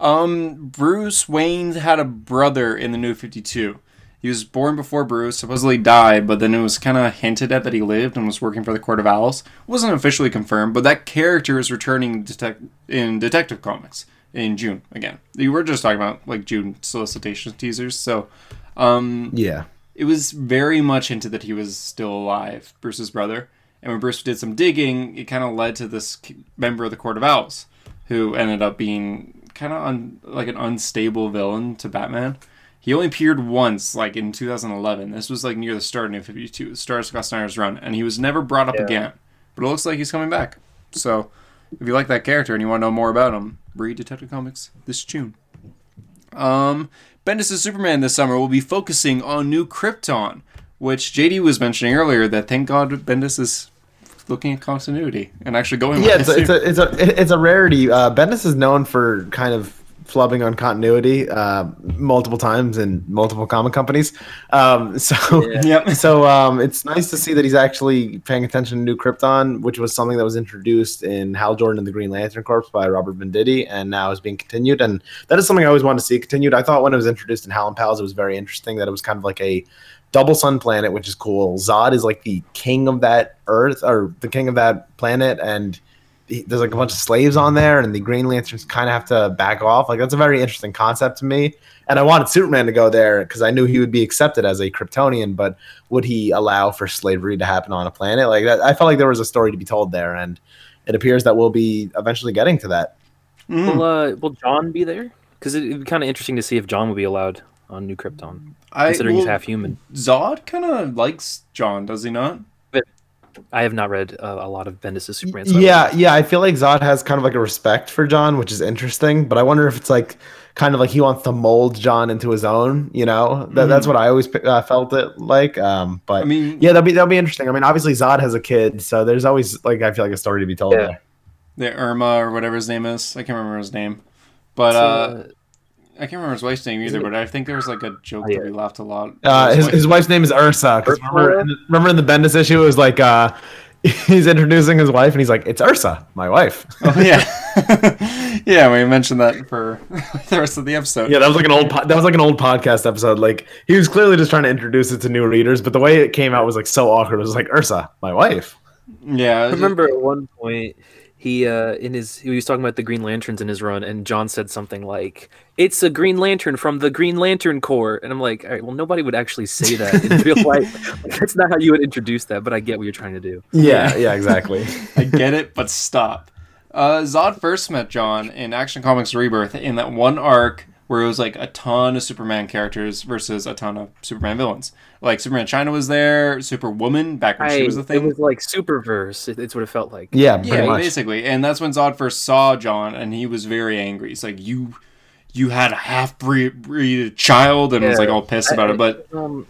Um, Bruce Wayne had a brother in the New Fifty Two. He was born before Bruce, supposedly died, but then it was kind of hinted at that he lived and was working for the Court of Owls. wasn't officially confirmed, but that character is returning detec- in Detective Comics in June again. You were just talking about like June solicitation teasers, so um, yeah, it was very much hinted that he was still alive, Bruce's brother. And when Bruce did some digging, it kind of led to this member of the Court of Owls, who ended up being kind of un- like an unstable villain to Batman. He only appeared once, like in 2011. This was like near the start of New 52, the start of Scott Snyder's run, and he was never brought up Yeah. again. But it looks like he's coming back. So, if you like that character and you want to know more about him, read Detective Comics this June. Um, Bendis' Superman this summer will be focusing on New Krypton, which JD was mentioning earlier. That thank God Bendis is looking at continuity and actually going. yeah. It's a, it's a it's a it's a rarity. Uh, Bendis is known for kind of flubbing on continuity uh, multiple times in multiple comic companies. Um, so Yeah. So um, it's nice to see that he's actually paying attention to New Krypton, which was something that was introduced in Hal Jordan and the Green Lantern Corps by Robert Venditti, and now is being continued. And that is something I always wanted to see continued. I thought when it was introduced in Hal and Pals, it was very interesting that it was kind of like a double sun planet, which is cool. Zod is like the king of that Earth or the king of that planet, and he- there's like a bunch of slaves on there, and the Green Lanterns kind of have to back off. Like that's a very interesting concept to me. And I wanted Superman to go there because I knew he would be accepted as a Kryptonian, but would he allow for slavery to happen on a planet like that? I felt like there was a story to be told there, and it appears that we'll be eventually getting to that. Mm. Will uh, will Jon be there? Because it, would be kind of interesting to see if Jon would be allowed on New Krypton, I, considering he's half human. Zod kind of likes Jon, does he not? But I have not read uh, a lot of Bendis' Superman. so yeah, know. yeah. I feel like Zod has kind of like a respect for Jon, which is interesting. But I wonder if it's like kind of like he wants to mold Jon into his own. You know, that, that's what I always uh, felt it like. Um, but I mean, yeah, that'll be that'll be interesting. I mean, obviously Zod has a kid, so there's always like I feel like a story to be told Yeah. there. the Irma or whatever his name is. I can't remember his name, but So, uh, I can't remember his wife's name either. But I think there was like a joke Oh, yeah. that we laughed a lot. Uh, his, wife- his wife's name is Ursa. 'cause Ursula? remember, in- remember in the Bendis issue, it was like uh, he's introducing his wife, and he's like, "It's Ursa, my wife." Oh yeah, yeah. We mentioned that for the rest of the episode. Yeah, that was like an old po- that was like an old podcast episode. Like he was clearly just trying to introduce it to new readers, but the way it came out was like so awkward. It was like Ursa, my wife. yeah. I remember at one point he uh in his he was talking about the Green Lanterns in his run, and John said something like, "It's a Green Lantern from the Green Lantern Corps," and I'm like, "All right, well, nobody would actually say that in real life. Like, that's not how you would introduce that." But I get what you're trying to do. Yeah, yeah, exactly. I get it, but stop. Uh, Zod first met Jon in Action Comics Rebirth in that one arc where it was like a ton of Superman characters versus a ton of Superman villains. Like Superman China was there, Superwoman back when she was a thing. it was like Superverse. It, it's what it felt like. Yeah, pretty yeah, much. basically. And that's when Zod first saw Jon, and he was very angry. He's like, "You, you had a half breed, breed child," and was like all pissed about it. But um,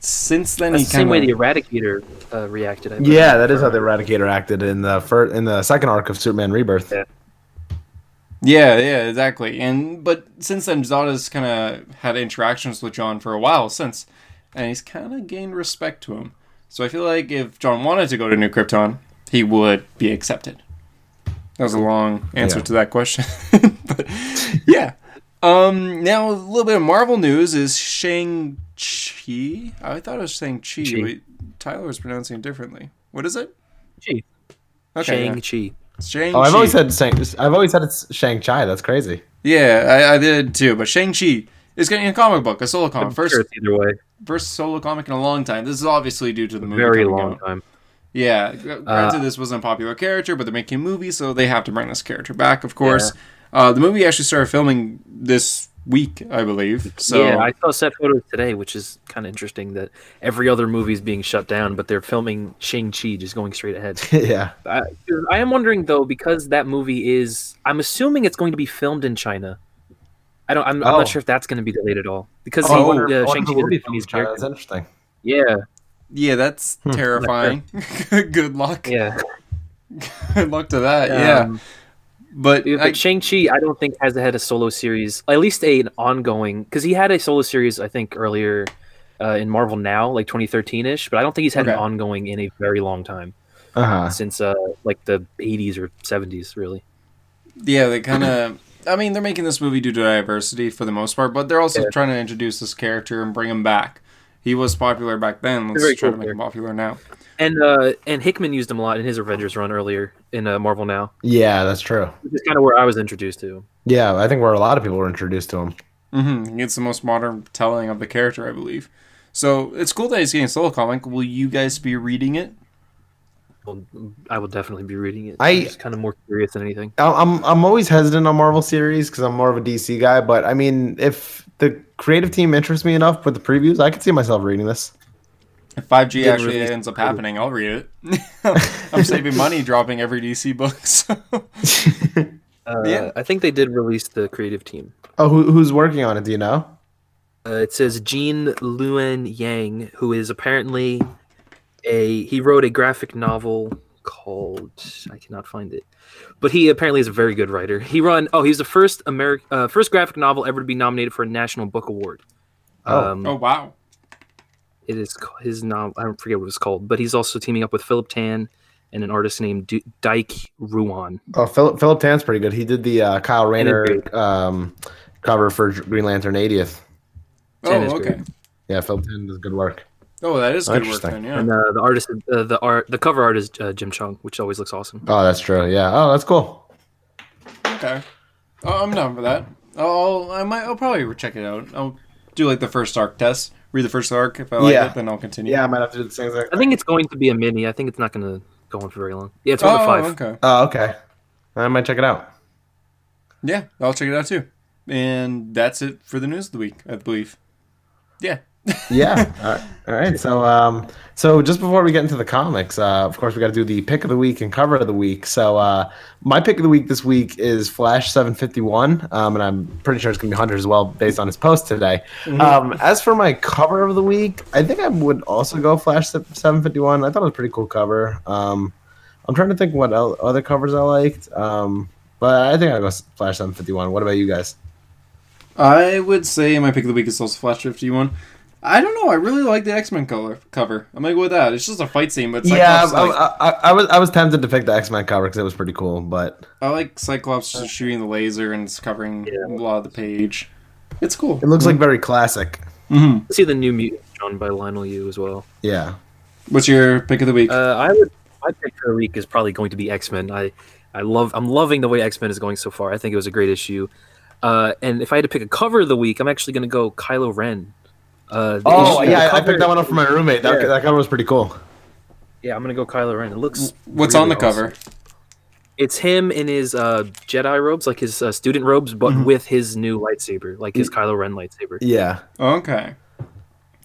since then, that's he the same kind way the Eradicator uh, reacted. I. Yeah, that is how the Eradicator acted in the first in the second arc of Superman Rebirth. Yeah. Yeah, yeah, exactly. And but since then, Zada's kind of had interactions with Jon for a while since, and he's kind of gained respect to him. So I feel like if Jon wanted to go to New Krypton, he would be accepted. That was a long answer Yeah. to that question, but yeah. Um, now a little bit of Marvel news is Shang Chi. I thought it was Shang Chi. Chi. Wait, Tyler was pronouncing it differently. What is it? Chi. Okay, Shang Chi. Shang Oh, I've always said Shang, I've always said it's Shang Chi. That's crazy. Yeah, I, I did too. But Shang Chi is getting a comic book, a solo comic, I'm first sure either way. first solo comic in a long time. This is obviously due to the movie. Very long out. time. Yeah, gr- granted, this wasn't a popular character, but they're making a movie, so they have to bring this character back, of course. Uh, the movie actually started filming this week, I believe. So yeah, I saw set photos today, which is kind of interesting that every other movie is being shut down, but they're filming Shang Chi just going straight ahead. yeah. I, 'cause I am wondering though because that movie is. I'm assuming it's going to be filmed in China. I don't. I'm, I'm Oh. not sure if that's going to be delayed at all because Oh, he, uh, Shang Chi will be is a Chinese China. That's interesting. Yeah, yeah, that's Hmm. terrifying. Good luck. yeah. Good luck to that. yeah, But But I, Shang Chi, I don't think has had a solo series, at least a, an ongoing, because he had a solo series, I think earlier uh, in Marvel Now, like 2013 ish. But I don't think he's had an ongoing in a very long time Uh huh. since uh, like the 80s or 70s, really. yeah, they kind of. I mean, they're making this movie due to diversity for the most part, but they're also Yeah. trying to introduce this character and bring him back. He was popular back then. Let's Very try to cool make him popular now. And uh, and Hickman used him a lot in his Avengers run earlier in uh, Marvel Now, Yeah, that's true. which is kind of where I was introduced to. him. Yeah, I think where a lot of people were introduced to him. Mm-hmm. It's the most modern telling of the character, I believe. So it's cool that he's getting a solo comic. Will you guys be reading it? Well, I will definitely be reading it. I- I'm just kind of more curious than anything. I'm I'm always hesitant on Marvel series because I'm more of a DC guy. But I mean, if the creative team interests me enough with the previews, I could see myself reading this. If 5G Didn't actually release ends up happening, I'll read it. I'm saving money dropping every DC book. So. Uh, Yeah. I think they did release the creative team. Oh, who, who's working on it? Do you know? Uh, it says Gene Luen Yang, who is apparently a he wrote a graphic novel called I cannot find it, but he apparently is a very good writer. He run oh he's the first American uh, first graphic novel ever to be nominated for a National Book Award. Oh. Um, Oh wow! It is his novel. I don't forget what it's called, but he's also teaming up with Philip Tan and an artist named D- Dike Ruan. Oh, Philip Philip Tan's pretty good. He did the uh, Kyle Rayner um, cover for Green Lantern 80th. Tan Oh okay. great. Yeah, Philip Tan does good work. Oh, that is good work then. Yeah. And uh, the artist, uh, the art, the cover art is uh, Jim Cheung, which always looks awesome. Oh, that's true. Yeah. Oh, that's cool. Okay. Oh, I'm down for that. I'll I might I'll probably check it out. I'll do like the first arc test. Read the first arc. If I like Yeah. it, then I'll continue. Yeah, I might have to do the same thing. I think it's going to be a mini. I think it's not going to go on for very long. Yeah, it's one Oh, to five. okay. Oh, okay. I might check it out. Yeah, I'll check it out too. And that's it for the news of the week, I believe. Yeah. Yeah. All right. All right. So, um, so just before we get into the comics, uh, of course, we got to do the pick of the week and cover of the week. So, uh, my pick of the week this week is Flash 751, um, and I'm pretty sure it's gonna be Hunter as well, based on his post today. Um, as for my cover of the week, I think I would also go Flash 751. I thought it was a pretty cool cover. Um, I'm trying to think what el- other covers I liked. Um, but I think I'll go Flash 751. What about you guys? I would say my pick of the week is also Flash 51. I don't know. I really like the X Men color cover. I'm gonna go with that. It's just a fight scene, but yeah, I, like, I, I, I was I was tempted to pick the X Men cover because it was pretty cool, but I like Cyclops just shooting the laser and it's covering Yeah. a lot of the page. It's cool. it looks like very classic. Mm-hmm. See the new Mutant drawn by Leinil Yu as well. Yeah. What's your pick of the week? Uh, I would. My pick for the week is probably going to be X Men. I, I love. I'm loving the way X Men is going so far. I think it was a great issue. Uh, and if I had to pick a cover of the week, I'm actually going to go Kylo Ren. Uh, Oh issue- yeah, the I, I picked that one up for my roommate. That, Yeah. that cover was pretty cool. Yeah, I'm going to go Kylo Ren. It looks. What's really on the awesome. cover? It's him in his uh, Jedi robes, like his uh, student robes, but Mhm. with his new lightsaber, like his Kylo Ren lightsaber. Yeah. Okay.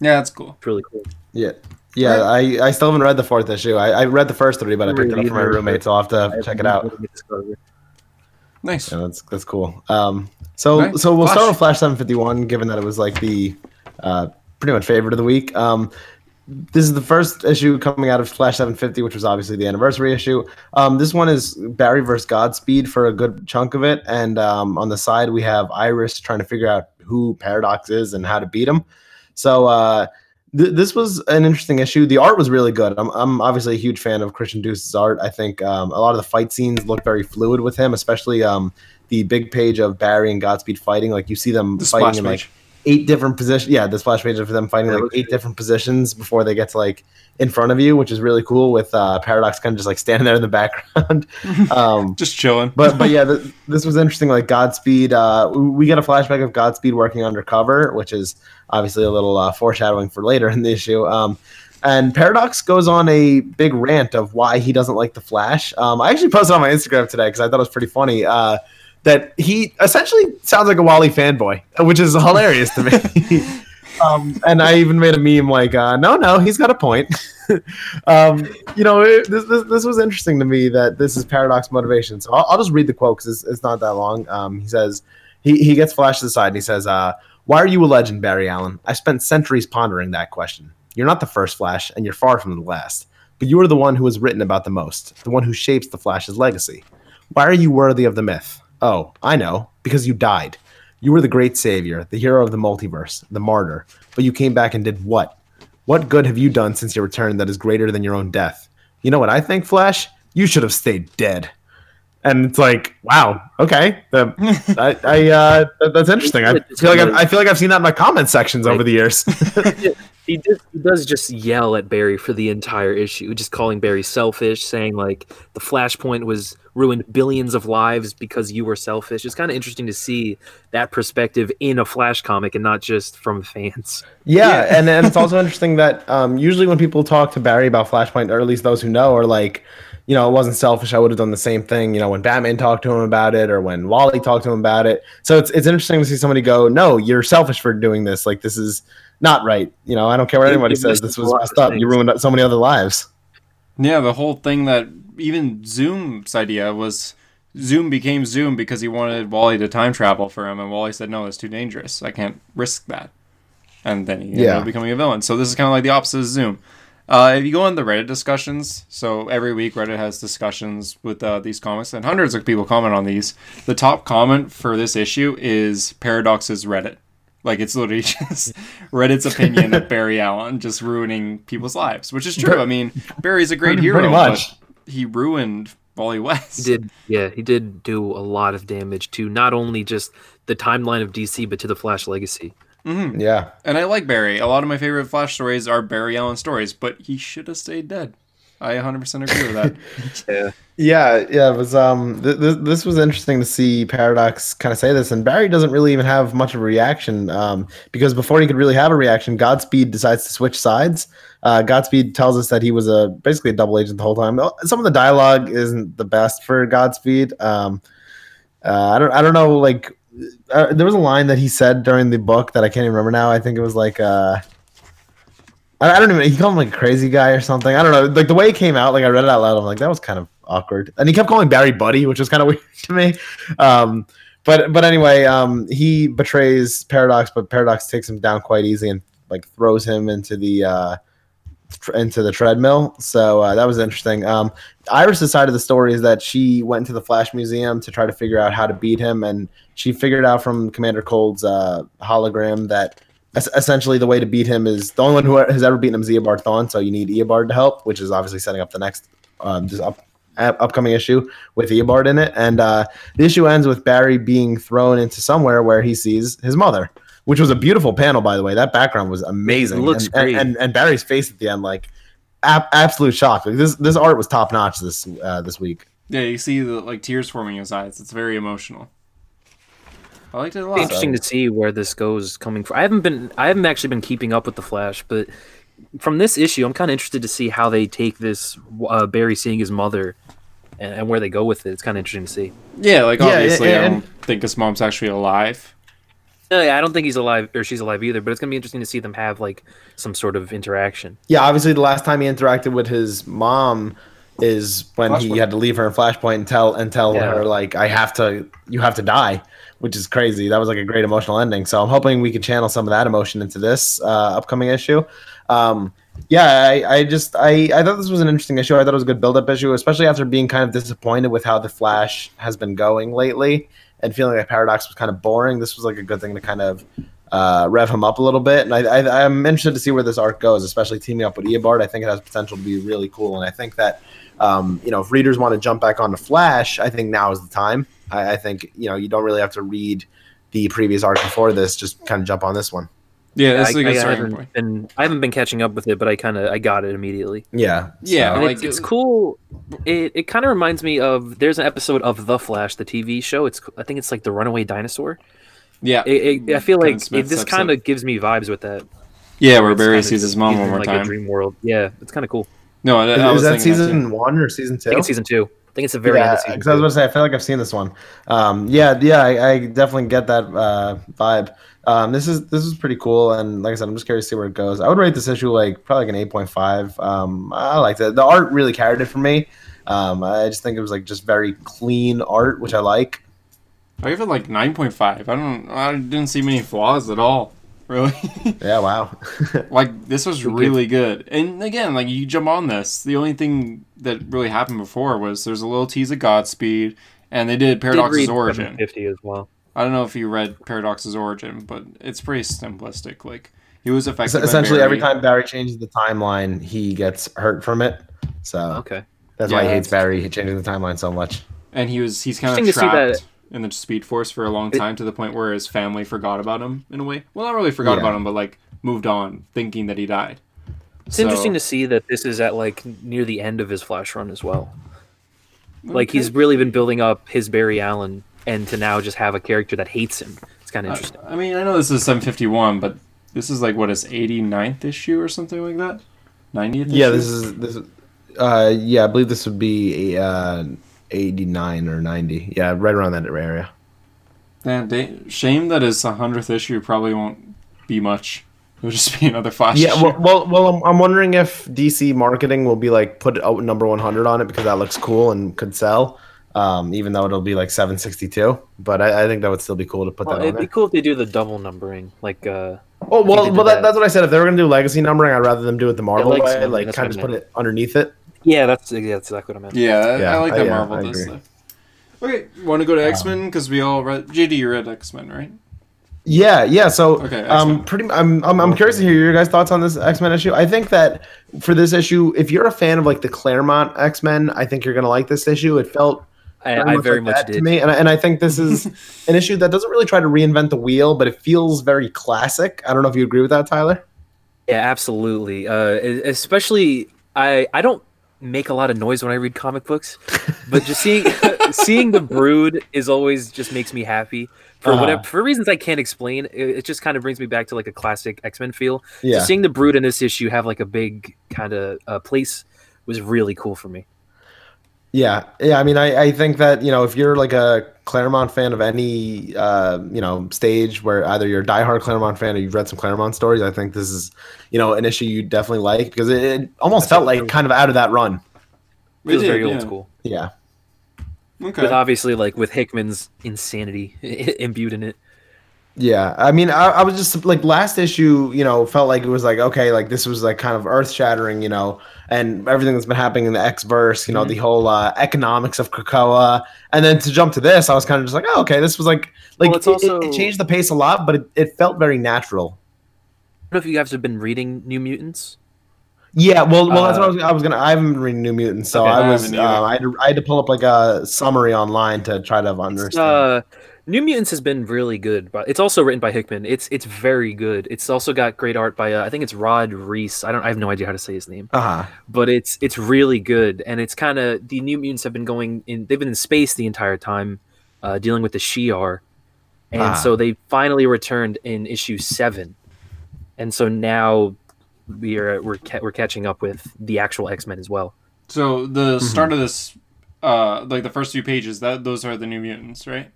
Yeah, that's cool. It's really cool. Yeah. Yeah, I, I still haven't read the fourth issue. I, I read the first three, but I picked it up for my roommate, so I'll have to check it out. Nice. Yeah, that's that's cool. Um, so Right. so we'll Flash. start with Flash 751, given that it was like the uh, pretty much favorite of the week. Um, this is the first issue coming out of Flash 750, which was obviously the anniversary issue. Um, this one is Barry versus Godspeed for a good chunk of it, and um, on the side we have Iris trying to figure out who Paradox is and how to beat him. So uh, Th- this was an interesting issue. The art was really good. I'm, I'm obviously a huge fan of Christian Duce's art. I think um, a lot of the fight scenes look very fluid with him, especially um, the big page of Barry and Godspeed fighting. Like you see them The fighting in page. Like eight different positions. Yeah, the splash page of them fighting Yeah, like eight different positions before they get to like in front of you, which is really cool. With uh, Paradox kind of just like standing there in the background. um, Just chilling. but but yeah, th- this was interesting. Like Godspeed, uh, we get a flashback of Godspeed working undercover, which is obviously a little uh, foreshadowing for later in the issue. Um, and Paradox goes on a big rant of why he doesn't like the Flash. Um, I actually posted on my Instagram today because I thought it was pretty funny. Uh, that he essentially sounds like a Wally fanboy, which is hilarious to me. um, and I even made a meme like, uh, "No, no, he's got a point." um, you know, it, this, this this was interesting to me that this is Paradox motivation. So I'll, I'll just read the quote because it's, it's not that long. Um, he says he he gets Flash to the side and he says, uh, "Why are you a legend, Barry Allen? I spent centuries pondering that question. You're not the first Flash, and you're far from the last." But you are the one who has written about the most, the one who shapes the Flash's legacy. Why are you worthy of the myth? Oh, I know, because you died. You were the great savior, the hero of the multiverse, the martyr. But you came back and did what? What good have you done since your return that is greater than your own death? You know what I think, Flash? You should have stayed dead. And it's like, wow, okay, The- I, I, uh, that's interesting. I feel like I've, I feel like I've seen that in my comment sections over the years. he, does, he does just yell at Barry for the entire issue, just calling Barry selfish, saying like the Flashpoint was ruined billions of lives because you were selfish. It's kind of interesting to see that perspective in a Flash comic and not just from fans. Yeah, and and it's also interesting that um, usually when people talk to Barry about Flashpoint, or at least those who know, are like, you know, it wasn't selfish. I would have done the same thing. You know, when Batman talked to him about it, or when Wally talked to him about it. So it's it's interesting to see somebody go, "No, you're selfish for doing this. Like this is not right." You know, I don't care what anybody says. This was messed up. You ruined so many other lives. Yeah, the whole thing that even Zoom's idea was Zoom became Zoom because he wanted Wally to time travel for him, and Wally said, "No, it's too dangerous. I can't risk that." And then he ended Yeah. up becoming a villain. So this is kind of like the opposite of Zoom. Uh, if you go on the Reddit discussions, so every week Reddit has discussions with uh, these comics, and hundreds of people comment on these. The top comment for this issue is Paradox's Reddit. Like it's literally just Reddit's opinion of Barry Allen just ruining people's lives, which is true. I mean, Barry's a great hero, much. but he ruined Wally West. He did, yeah, he did do a lot of damage to not only just the timeline of DC, but to the Flash legacy. hmm Yeah. And I like Barry. A lot of my favorite Flash stories are Barry Allen stories, but he should have stayed dead. I 100% agree with that. Yeah, Yeah, yeah, it was um th- th- this was interesting to see Paradox kind of say this and Barry doesn't really even have much of a reaction um because before he could really have a reaction Godspeed decides to switch sides. Uh Godspeed tells us that he was a basically a double agent the whole time. Some of the dialogue isn't the best for Godspeed. Um uh, I don't I don't know like uh, there was a line that he said during the book that I can't even remember now. I think it was like uh I I don't even. He called him like a crazy guy or something. I don't know. Like the way it came out, like I read it out loud. I'm like, that was kind of awkward. And he kept calling Barry Buddy, which was kind of weird to me. Um, but but anyway, um, he betrays Paradox, but Paradox takes him down quite easy and like throws him into the uh, into the treadmill. So uh, that was interesting. Um, side of the story is that she went to the Flash Museum to try to figure out how to beat him, and she figured out from Commander Cold's uh, hologram that essentially the way to beat him is the only one who has ever beaten him is Eobard Thawne. So you need Eobard to help, which is obviously setting up the next um, just up, up- upcoming issue with Eobard in it. And uh, the issue ends with Barry being thrown into somewhere where he sees his mother. Which was a beautiful panel, by the way. That background was amazing. It looks and, and- great. And, and Barry's face at the end, like ab- absolute shock. Like this, this art was top notch this uh, this week. yeah, you see the like tears forming in his eyes. It's very emotional. I liked it a lot. be interesting to see where this goes coming from. I haven't been, I haven't actually been keeping up with the Flash, but from this issue, I'm kind of interested to see how they take this uh, Barry seeing his mother and, and where they go with it. It's kind of interesting to see. Yeah, like Yeah, obviously, I and- don't think his mom's actually alive. No, yeah, I don't think he's alive or she's alive either, but it's gonna be interesting to see them have like some sort of interaction. Yeah, obviously the last time he interacted with his mom is when he had to leave her in Flashpoint and tell and tell Yeah. her like I have to you have to die, which is crazy. That was like a great emotional ending. So I'm hoping we can channel some of that emotion into this uh, upcoming issue. Um, yeah, I, I just I, I thought this was an interesting issue. I thought it was a good build up issue, especially after being kind of disappointed with how the Flash has been going lately and feeling like Paradox was kind of boring. This was like a good thing to kind of uh, rev him up a little bit. And I, I'm interested to see where this arc goes, especially teaming up with Eobard. I think it has potential to be really cool. And I think that, um, you know, if readers want to jump back onto Flash, I think now is the time. I, I think, you know, you don't really have to read the previous arc before this, just kind of jump on this one. Yeah, that's I, a good I starting haven't point. been I haven't been catching up with it, but I kind of I got it immediately. Yeah. Yeah, so- like it's, it's cool. It it kind of reminds me of there's an episode of The Flash, the TV show. It's I think it's like the Runaway Dinosaur. Yeah, It, it, I feel like it, this kind of gives me vibes with that. yeah, where Barry sees his mom one in, more like, time. A dream world. Yeah, it's kind of cool. No, I, I Is, was is that thinking that season one or season two? I think it's season two. I think it's the very end yeah, of season. because I was two. about to say, I feel like I've seen this one. Um, yeah, yeah, I, I definitely get that uh, vibe. Um, this is this is pretty cool, and like I said, I'm just curious to see where it goes. I would rate this issue like probably like an 8.5. Um, I liked it. The art really carried it for me. Um, I just think it was like just very clean art, which I like. I give it like nine point five. I don't. I didn't see many flaws at all. Really, Yeah, wow. like this was Good really good. And again, like you jump on this. The only thing that really happened before was there's a little tease of Godspeed, and they did Did Paradox's read origin. Fifty as well. I don't know if you read Paradox's origin, but it's pretty simplistic. Like he was affected. by Essentially, every Barry. time Barry changes the timeline, he gets hurt from it. So Okay. that's why Yeah, he hates that's- Barry changing the timeline so much. and he was he's kind of Interesting to see trapped that- in the Speed Force for a long It- time to the point where his family forgot about him in a way. Well, not really forgot Yeah. about him, but like moved on, thinking that he died. It's interesting to see that this is at like near the end of his Flash run as well. Like he's really been building up his Barry Allen, and to now just have a character that hates him. It's kind of interesting. I, I mean, I know this is 751, but this is like what his 89th issue or something like that. 90th. Yeah, issue? this is this. is- Uh, yeah, I believe this would be a. uh, eighty nine or ninety. Yeah, right around that area. Damn, da- shame that his 100th issue probably won't be much. It'll just be another Flash. Yeah, well, well, well I'm, I'm wondering if DC marketing will be like put out number one hundred on it because that looks cool and could sell. Um, even though it'll be like seven sixty two, but I, I think that would still be cool to put Well, that on it'd be there. cool if they do the double numbering, like uh, Oh well, well that, that. that's what I said. If they were gonna do legacy numbering, I'd rather them do it the Marvel legacy way, numbering, like kind of just put it underneath it. yeah, that's yeah, that's exactly what I meant. Yeah, I- Yeah, I like I- that yeah, Marvel I does agree. that. Okay, want to go to X Men because we all read. JD, you read X Men, right? Yeah, yeah. So, Okay, um, X-Men. pretty. I'm, I'm, I'm curious to hear your guys' thoughts on this X Men issue. I think that for this issue, if you're a fan of like the Claremont X Men, I think you're gonna like this issue. It felt I, I very like much that did. to me, and I, and I think this is an issue that doesn't really try to reinvent the wheel, but it feels very classic. I don't know if you agree with that, Tyler. Yeah, absolutely. Uh, especially, I I don't make a lot of noise when I read comic books, but just seeing seeing the Brood is always just makes me happy for Uh-huh. whatever for reasons I can't explain. It, it just kind of brings me back to like a classic X Men feel. Yeah, So seeing the Brood in this issue have like a big kind of uh, place was really cool for me. Yeah, yeah. I mean, I, I think that you know, if you're like a Claremont fan of any uh, you know stage where either you're a diehard Claremont fan or you've read some Claremont stories, I think this is you know an issue you definitely like because it, it almost felt like kind of out of that run. We Feels did, very yeah. old school. Yeah. Okay. With obviously like with Hickman's insanity imbued in it. Yeah, I mean, I, I was just like last issue, you know, felt like it was like okay, like this was like kind of earth shattering, you know, and everything that's been happening in the X verse, you know, the whole uh, economics of Krakoa, and then to jump to this, I was kind of just like, oh, okay, this was like like Well, it's it, it- also- it changed the pace a lot, but it, it felt very natural. I don't know if you guys have been reading New Mutants. Yeah, well, well, that's what I Uh, was, I was gonna. I haven't been reading New Mutants, so Okay. I I was. haven't Uh. I, had to, I had to pull up like a summary online to try to It's, understand. uh, New Mutants has been really good, but it's also written by Hickman. It's it's very good. It's also got great art by uh, I think it's Rod Reis. I don't I have no idea how to say his name, Uh huh. but it's it's really good. And it's kind of the New Mutants have been going in. They've been in space the entire time, uh, dealing with the Shi'ar, and Ah. so they finally returned in issue seven, and so now we are we're ca- we're catching up with the actual X Men as well. so the Mm-hmm. start of this, uh, like the first few pages, that those are the New Mutants, right?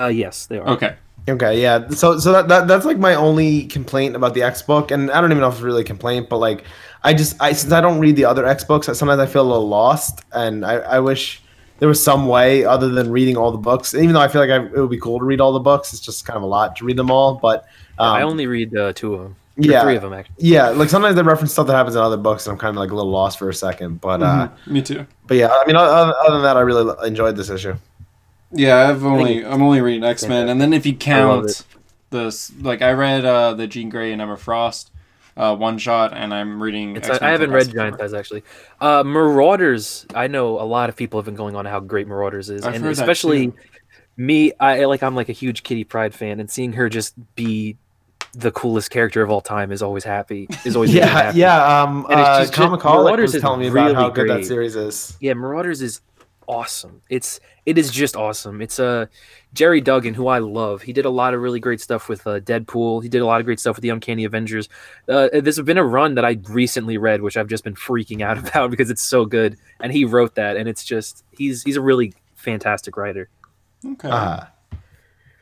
Uh, yes, they are. Okay. Okay, yeah. So so that, that that's like my only complaint about the X book, and I don't even know if it's really a complaint, but like I just I since I don't read the other X books, sometimes I feel a little lost, and I, I wish there was some way other than reading all the books. Even though I feel like I, it would be cool to read all the books, it's just kind of a lot to read them all. But um, I only read uh, two of them. yeah, three of them actually. yeah. Like sometimes they reference stuff that happens in other books, and I'm kind of like a little lost for a second. But uh, Mhm. Me too. but yeah, I mean, other, other than that, I really enjoyed this issue. Yeah, I've only I'm only reading X Men, and then if you count it. this like I read uh, the Jean Grey and Emma Frost uh, one shot, and I'm reading. It's, X-Men I haven't read Giant Size actually. Uh, Marauders. I know a lot of people have been going on how great Marauders is, I've and heard that especially too. me. I like. I'm like a huge Kitty Pryde fan, and seeing her just be the coolest character of all time is always happy. Is always really Yeah, happy. yeah. Um, And it's uh, just- Comicaholic Marauders is telling me about how really good that series is. Yeah, Marauders is awesome. It's it is just awesome. It's uh Gerry Duggan, who I love. He did a lot of really great stuff with uh, Deadpool. He did a lot of great stuff with the Uncanny Avengers. Uh, there's been a run that I recently read, which I've just been freaking out about because it's so good. And he wrote that, and it's just he's he's a really fantastic writer. Okay. Uh,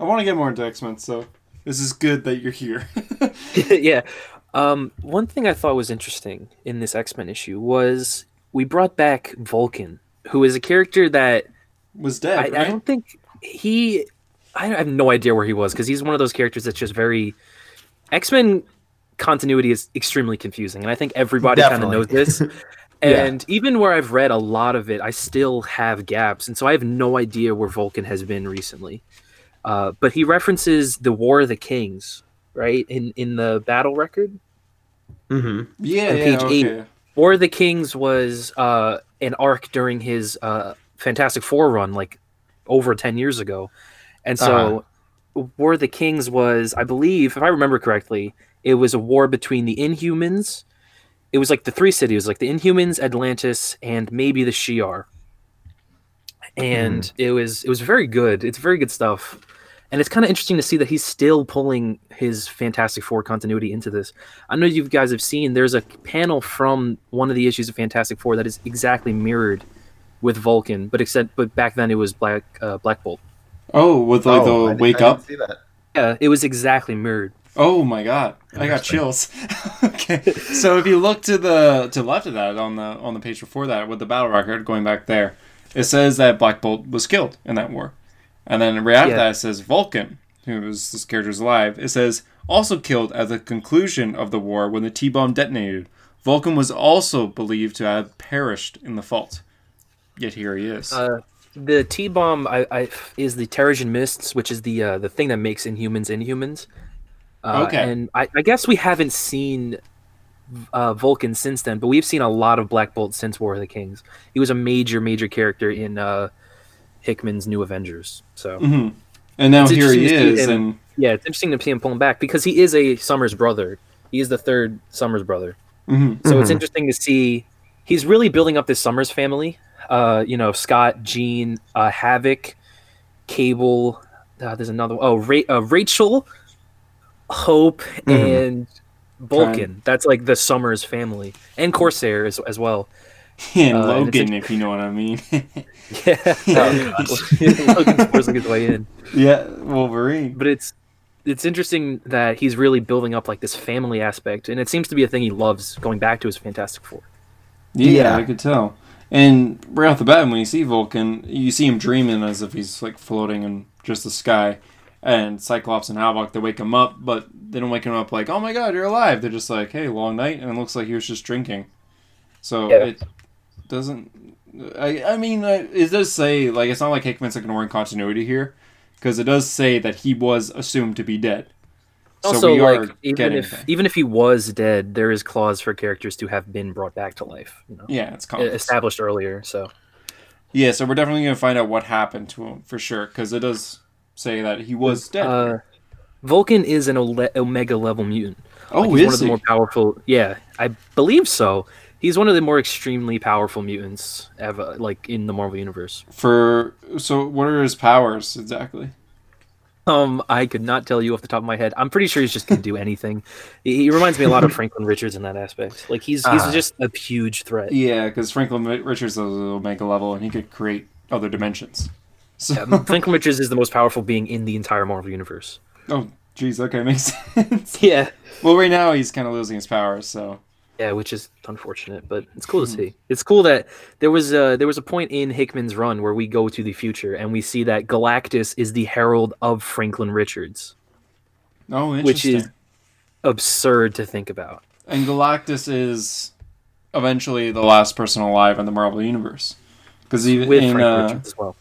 I want to get more into X Men, so this is good that you're here. yeah. Um, one thing I thought was interesting in this X Men issue was we brought back Vulcan, who is a character that Was dead, I, right? I don't think he. I have no idea where he was because he's one of those characters that's just very. X Men continuity is extremely confusing, and I think everybody kind of knows this. Yeah. And even where I've read a lot of it, I still have gaps, and so I have no idea where Vulcan has been recently. Uh, but he references the War of the Kings, right in in the battle record. Mm-hmm. yeah, on yeah, page eight. War of the Kings was uh, an arc during his uh, Fantastic Four run, like over ten years ago, and so War of the Kings was, I believe, if I remember correctly, it was a war between the Inhumans. It was like the three cities, like the Inhumans, Atlantis, and maybe the Shi'ar. And it was it was very good. It's very good stuff. And it's kind of interesting to see that he's still pulling his Fantastic Four continuity into this. I know you guys have seen there's a panel from one of the issues of Fantastic Four that is exactly mirrored with Vulcan, but except but back then it was Black uh, Black Bolt. Oh, with like Oh, I the di- wake I didn't up. See that. Yeah, it was exactly mirrored. Oh my god, I got chills. okay, so if you look to the to the left of that on the on the page before that with the battle record going back there, it says that Black Bolt was killed in that war, and then right after Yeah. that it says Vulcan, who was this character's alive. It says also killed at the conclusion of the war when the T bomb detonated. Vulcan was also believed to have perished in the fault. Yet here he is. Uh, the T bomb I, I, is the Terrigen mists, which is the uh, the thing that makes Inhumans Inhumans. Uh, Okay. And I, I guess we haven't seen uh, Vulcan since then, but we've seen a lot of Black Bolt since War of the Kings. He was a major, major character in uh, Hickman's New Avengers. So hmm And now It's here he interesting see is, him- and yeah, it's interesting to see him pulling back because he is a Summers brother. He is the third Summers brother. mhm. So it's Mhm. interesting to see he's really building up this Summers family. Uh, you know, Scott, Jean, uh, Havoc, Cable. Uh, there's another. Oh, Ra- uh, Rachel, Hope, Mhm. and Vulcan. That's like the Summers family, and Corsair as, as well. and Uh, and it's Logan, if you know what I mean. Yeah, Logan's forcing his way in. yeah, Wolverine. But it's it's interesting that he's really building up like this family aspect, and it seems to be a thing he loves. Going back to his Fantastic Four. Yeah, Yeah. I could tell. And right off the bat, when you see Vulcan, you see him dreaming as if he's like floating in just the sky. And Cyclops and Havoc, they wake him up, but they don't wake him up like, "Oh my God, you're alive!" They're just like, "Hey, long night," and it looks like he was just drinking. So Yeah. it doesn't. I I mean, uh, it does say like it's not like Hickman's ignoring continuity here, because it does say that he was assumed to be dead. So also, we are like even getting if that. even if he was dead, there is clause for characters to have been brought back to life. You know, yeah, it's established earlier. So Yeah, so we're definitely gonna find out what happened to him for sure, because it does say that he was dead. uh, Vulcan is an Ole- Omega level mutant. oh, Like, he's is one of the he? more powerful. Yeah, I believe so. He's one of the more extremely powerful mutants ever, like in the Marvel universe. For so, what are his powers exactly? Um, I could not tell you off the top of my head. I'm pretty sure he's just can do anything. He, he reminds me a lot of Franklin Richards in that aspect. Like he's he's Ah. just a huge threat. Yeah, because Franklin Richards is Omega level, and he could create other dimensions. So, Yeah, Franklin Richards is the most powerful being in the entire Marvel universe. oh, geez, okay, makes sense. Yeah, well, right now he's kind of losing his powers, so yeah, which is unfortunate, but it's cool to see. It's cool that there was a there was a point in Hickman's run where we go to the future and we see that Galactus is the herald of Franklin Richards. oh, interesting. Which is- Absurd to think about. and Galactus is eventually the last person alive in the Marvel universe. Because even With in Frank uh, Richards as well.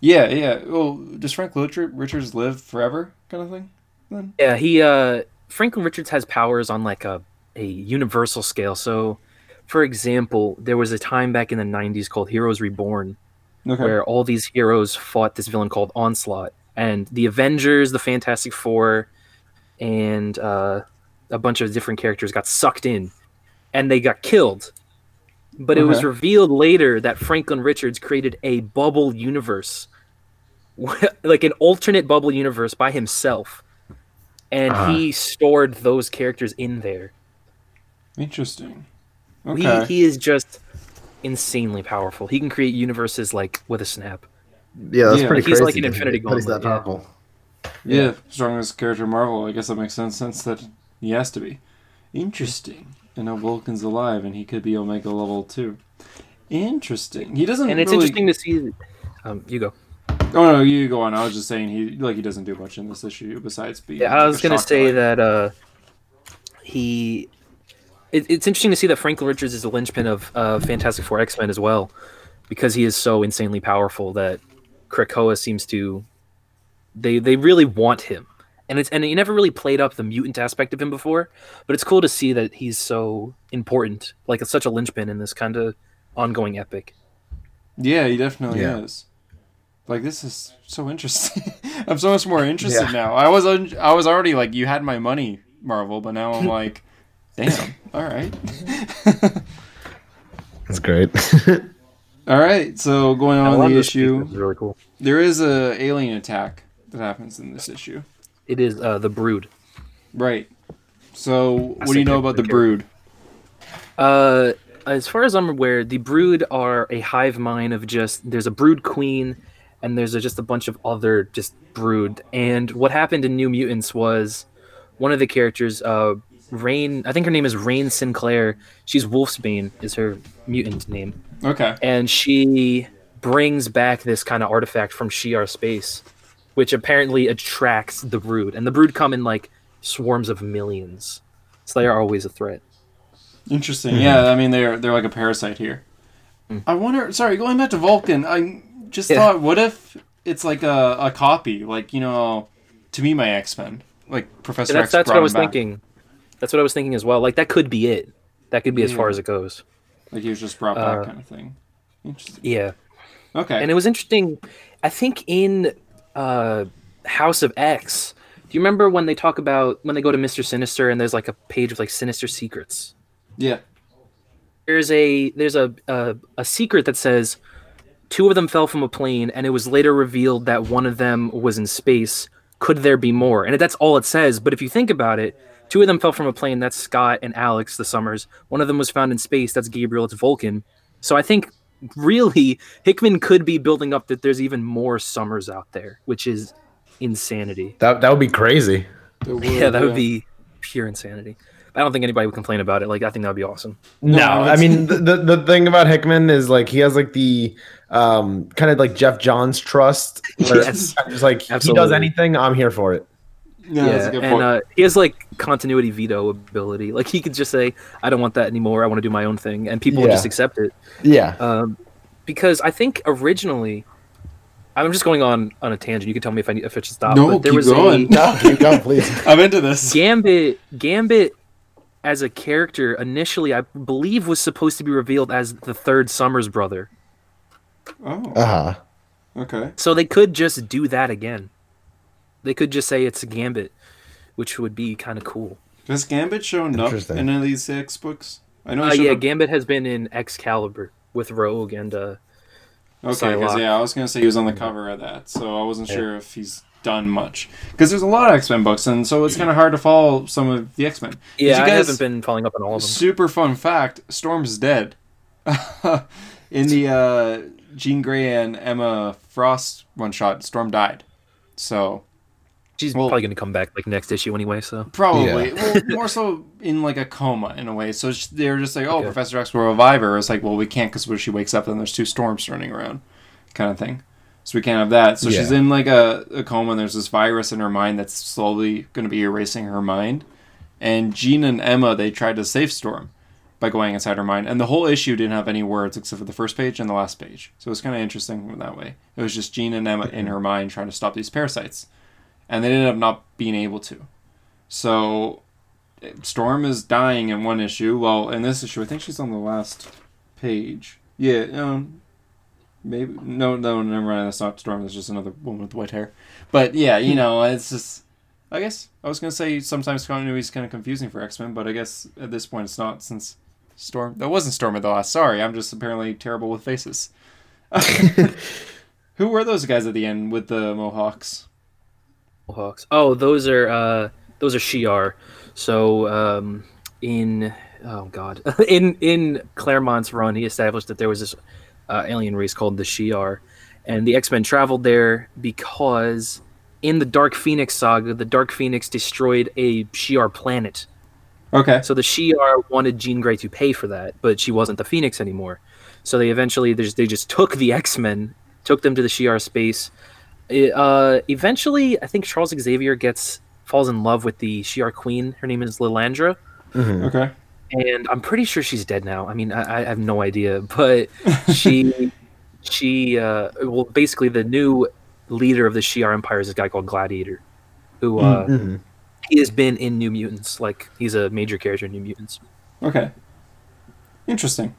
yeah, yeah. Well, does Frank Richards live forever, kind of thing? Then Yeah, he uh Franklin Richards has powers on like a a universal scale. So, for example, there was a time back in the 90s called Heroes Reborn okay. where all these heroes fought this villain called Onslaught and the Avengers, the Fantastic 4 and uh a bunch of different characters got sucked in and they got killed. But it was revealed later that Franklin Richards created a bubble universe like an alternate bubble universe by himself and Ah. he stored those characters in there Interesting. Okay. he, he is just insanely powerful he can create universes like with a snap Yeah, that's Yeah. pretty Like, he's crazy. like an Infinity that he's that Gauntlet, yeah. powerful. yeah. strongest character in Marvel. I guess that makes sense since that he has to be. Interesting. And now Vulcan's alive, and he could be Omega level too. Interesting. He doesn't. and it's really... interesting to see um you go Oh no, you go on. I was just saying he like he doesn't do much in this issue besides being. yeah i was a gonna say guy. that uh he it, it's interesting to see that franklin richards is the linchpin of uh fantastic four x-men as well because he is so insanely powerful that krakoa seems to they they really want him and it's and he never really played up the mutant aspect of him before but it's cool to see that he's so important like it's such a linchpin in this kind of ongoing epic Yeah, he definitely Yeah. is. Like this is so interesting. I'm so much more interested Yeah. now. I was un- I was already like you had my money, Marvel, but now I'm like, damn. All right. That's great. all right. So going on the issue, is really cool there is a alien attack that happens in this issue. it is uh the brood Right. So what do you know about the pretty brood? Uh, as far as I'm aware, the brood are a hive mind of just there's a brood queen, and there's a, just a bunch of other just brood. And what happened in New Mutants was one of the characters, uh, Rain. I think her name is Rahne Sinclair. She's Wolfsbane is her mutant name, Okay. and she brings back this kind of artifact from Shi'ar space, which apparently attracts the brood. And the brood come in like swarms of millions, so they are always a threat. Interesting. Mm-hmm. Yeah, I mean they're they're like a parasite here. Mm. I wonder. Sorry, going back to Vulcan, I just Yeah. thought, what if it's like a, a copy, like you know, to me my X Men, like Professor that's X. that's what I was back. thinking. That's what I was thinking as well. Like that could be it. That could be as far as it goes. Like he was just brought back, Uh, kind of thing. Interesting. Yeah, Okay. and it was interesting. I think in uh, House of X, do you remember when they talk about when they go to Mister Sinister and there's like a page of like sinister secrets? yeah. There's a there's a, a a secret that says two of them fell from a plane, and it was later revealed that one of them was in space. Could there be more? And that's all it says. But if you think about it, two of them fell from a plane. That's Scott and Alex, the Summers. One of them was found in space. That's Gabriel. It's Vulcan. So I think really Hickman could be building up that there's even more Summers out there, which is insanity. that that would be crazy. Yeah, that would be pure insanity. I don't think anybody would complain about it. Like I think that would be awesome. No, No, I mean the, the the thing about Hickman is like he has like the um kind of like Geoff Johns trust. Where Yes. it's like if he does anything, I'm here for it. Yeah, that's a yeah, good and point. uh, he has like continuity veto ability. Like he could just say, "I don't want that anymore. I want to do my own thing," and people will Yeah. just accept it. Yeah. Um, because I think originally, I'm just going on on a tangent. You can tell me if I need, if it should stop. No, but there keep was going. no, keep going, please. I'm into this. Gambit. Gambit as a character initially, I believe, was supposed to be revealed as the third Summers brother. Oh, Uh huh. okay. So they could just do that again. They could just say it's a Gambit, which would be kind of cool. Has Gambit shown up in any of these X books? I know. Uh, yeah, up- Gambit has been in Excalibur with Rogue and uh, Okay, because yeah, I was gonna say he was on the cover of that, so I wasn't sure if he's done much. Because there's a lot of X Men books, and so it's kind of hard to follow some of the X Men. yeah, you I haven't been following up on all of them. Super fun fact: Storm's dead. in the uh, Jean Grey and Emma Frost one shot, Storm died. So She's well- probably going to come back like next issue anyway. So probably, well, more so in like a coma in a way. So they're just like, oh, Okay. Professor X will revive her. It's like, well, we can't because when she wakes up, then there's two storms running around, kind of thing. So we can't have that. So she's in like a, a coma, and there's this virus in her mind that's slowly going to be erasing her mind. And Jean and Emma, they tried to save Storm by going inside her mind. And the whole issue didn't have any words except for the first page and the last page. So it was kind of interesting in that way. It was just Jean and Emma in her mind trying to stop these parasites. And they ended up not being able to. So Storm is dying in one issue. Well, in this issue, I think she's on the last page. Yeah, um, maybe no, no, never mind. That's not Storm. That's just another woman with white hair. But yeah, you know, it's just. I guess I was gonna say sometimes continuity is kind of confusing for X Men, but I guess at this point it's not since Storm. That wasn't Storm at the last. Sorry, I'm just apparently terrible with faces. Who were those guys at the end with the Mohawks? Hawks. Oh, those are uh, those are Shi'ar. So um, in oh god, in in Claremont's run, he established that there was this uh, alien race called the Shi'ar, and the X Men traveled there because in the Dark Phoenix saga, the Dark Phoenix destroyed a Shi'ar planet. Okay. So the Shi'ar wanted Jean Grey to pay for that, but she wasn't the Phoenix anymore. So they eventually they just, they just took the X Men, took them to the Shi'ar space. It, uh, eventually, I think Charles Xavier gets falls in love with the Shi'ar Queen. Her name is Lilandra, Okay. and I'm pretty sure she's dead now. I mean, I, I have no idea, but she she uh, well, basically the new leader of the Shi'ar Empire is this guy called Gladiator, who uh, Mhm. he has been in New Mutants. Like he's a major character in New Mutants. Okay. Interesting.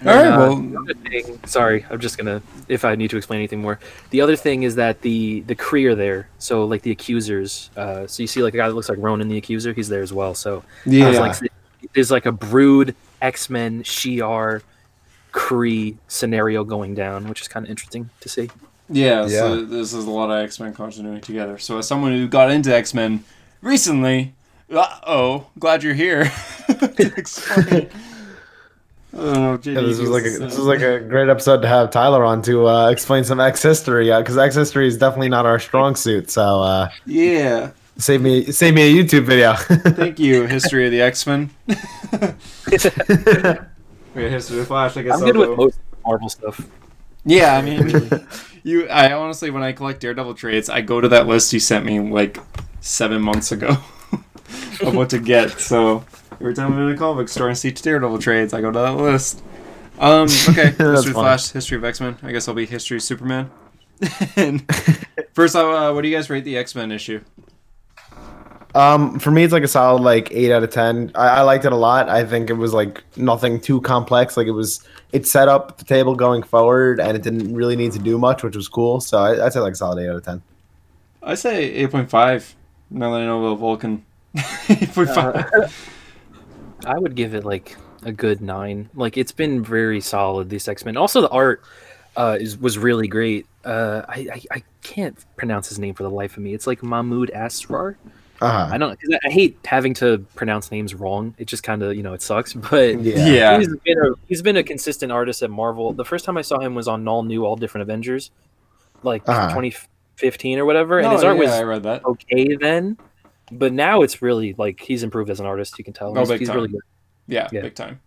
And, All right. uh, well, thing, sorry, I'm just gonna if I need to explain anything more. The other thing is that the the Kree are there, so like the accusers. Uh, so you see like a guy that looks like Ronan the Accuser, he's there as well. So yeah. there's like there's like a Brood, X Men, Shi'ar, Kree scenario going down, which is kind of interesting to see. Yeah, yeah. so Yeah. this is a lot of X Men continuity together. So as someone who got into X Men recently, uh oh, glad you're here. to explain. Oh, Yeah, this was like a, this was like a great episode to have Tyler on to uh, explain some X history because X history is definitely not our strong suit. So uh, yeah. save me save me a YouTube video. Thank you, History of the X Men. Wait, History of Flash. I guess I'm good with most Marvel stuff. Yeah, I mean, you. I honestly, when I collect Daredevil trades, I go to that list you sent me like seven months ago of what to get. So every time I'm in a comic book store and see Daredevil trades, I go to that list. Um, okay, history of. Flash, history of X Men. I guess I'll be history of Superman. and first, uh, what do you guys rate the X Men issue? Um, for me, it's like a solid like eight out of ten. I, I liked it a lot. I think it was like nothing too complex. Like it was, it set up the table going forward, and it didn't really need to do much, which was cool. So I, I'd say like a solid eight out of ten. I say eight point five. Now that I know about Vulcan, eight point five. I would give it like a good nine. Like it's been very solid. These X Men. Also, the art uh, is was really great. Uh, I, I I can't pronounce his name for the life of me. It's like Mahmud Asrar. Uh-huh. I don't. Cause I I hate having to pronounce names wrong. It just kind of you know it sucks. But Yeah. Yeah. he's been a he's been a consistent artist at Marvel. The first time I saw him was on All New, All Different Avengers, like Uh-huh. 2015 or whatever. And Oh, his art yeah, was I read that. okay then, but now it's really like he's improved as an artist. You can tell. Oh, he's big he's time. really good. Yeah, Yeah. big time.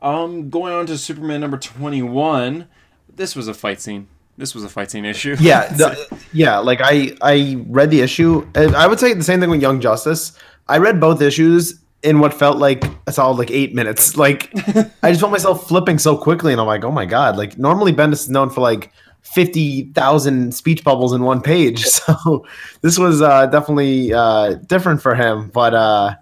Um, going on to Superman number twenty-one. This was a fight scene. This was a fight scene issue. yeah, the, yeah. Like I, I read the issue. and I would say the same thing with Young Justice. I read both issues in what felt like a solid like eight minutes. Like I just felt myself flipping so quickly, and I'm like, oh my god. Like normally Bendis is known for like fifty thousand speech bubbles in one page, so this was uh, definitely uh, different for him. But uh,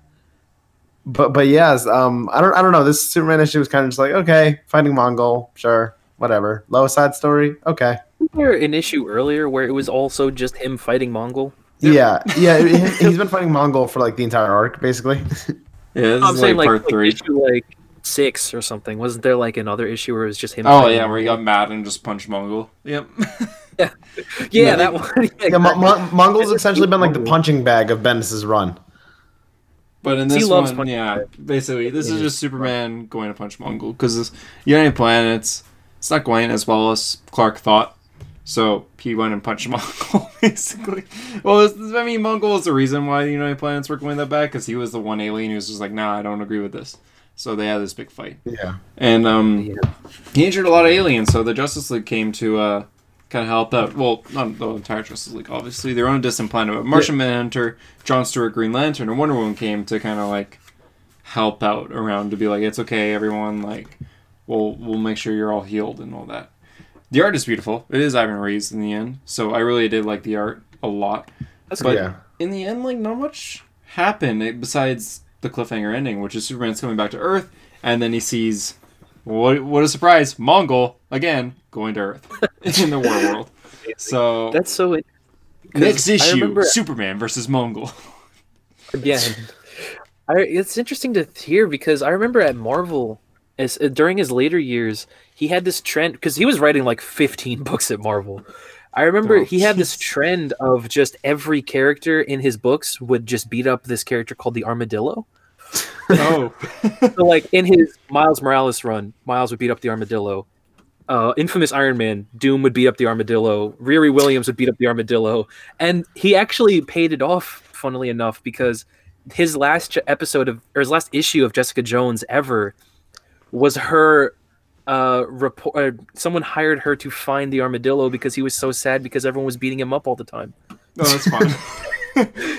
but but yes, um, I don't I don't know. This Superman issue was kind of just like okay, fighting Mongul, sure, whatever. Low side story, okay. Wasn't there an issue earlier where it was also just him fighting Mongul? Yeah, yeah. he- He's been fighting Mongul for like the entire arc, basically. Yeah, this I'm is saying like like, part like three. issue like six or something. Wasn't there like another issue where it was just him? Oh fighting yeah, where he got mad and just punched Mongul. Yep. yeah, Yeah, that one. yeah, Mo- Mo- Mongul's essentially been like the punching bag of Bendis's run. But in He this loves one, punching yeah, basically, this is just Superman going to punch Mongul because United Planets, it's not going as well as Clark thought. So he went and punched Mongul, basically. Well, it's, I mean, Mongul is the reason why the United Planets were going that bad because he was the one alien who was just like, nah, I don't agree with this. So they had this big fight. Yeah. And um, Yeah. he injured a lot of aliens, so the Justice League came to uh, kind of help out. Well, not the entire Justice League, obviously. Their own distant planet. But Martian Manhunter, John Stewart, Green Lantern, and Wonder Woman came to kind of like help out around to be like, it's okay, everyone. Like, we'll we'll make sure you're all healed and all that. The art is beautiful. It is Ivan Reis in the end, so I really did like the art a lot. That's But Yeah. in the end, like not much happened eh, besides the cliffhanger ending, which is Superman's coming back to Earth, and then he sees what what a surprise, Mongul again going to Earth in the Warworld. So That's so. it- next issue, remember- Superman versus Mongul. again. I, it's interesting to hear because I remember at Marvel, as uh, during his later years, he had this trend because he was writing like 15 books at Marvel. I remember Oh, he had this trend of just every character in his books would just beat up this character called the Armadillo. Oh, So, like in his Miles Morales run, Miles would beat up the Armadillo. Uh, infamous Iron Man, Doom would beat up the Armadillo. Riri Williams would beat up the Armadillo, and he actually paid it off. Funnily enough, because his last episode of or his last issue of Jessica Jones ever was her uh report. Uh, someone hired her to find the Armadillo because he was so sad because everyone was beating him up all the time. no, that's fine.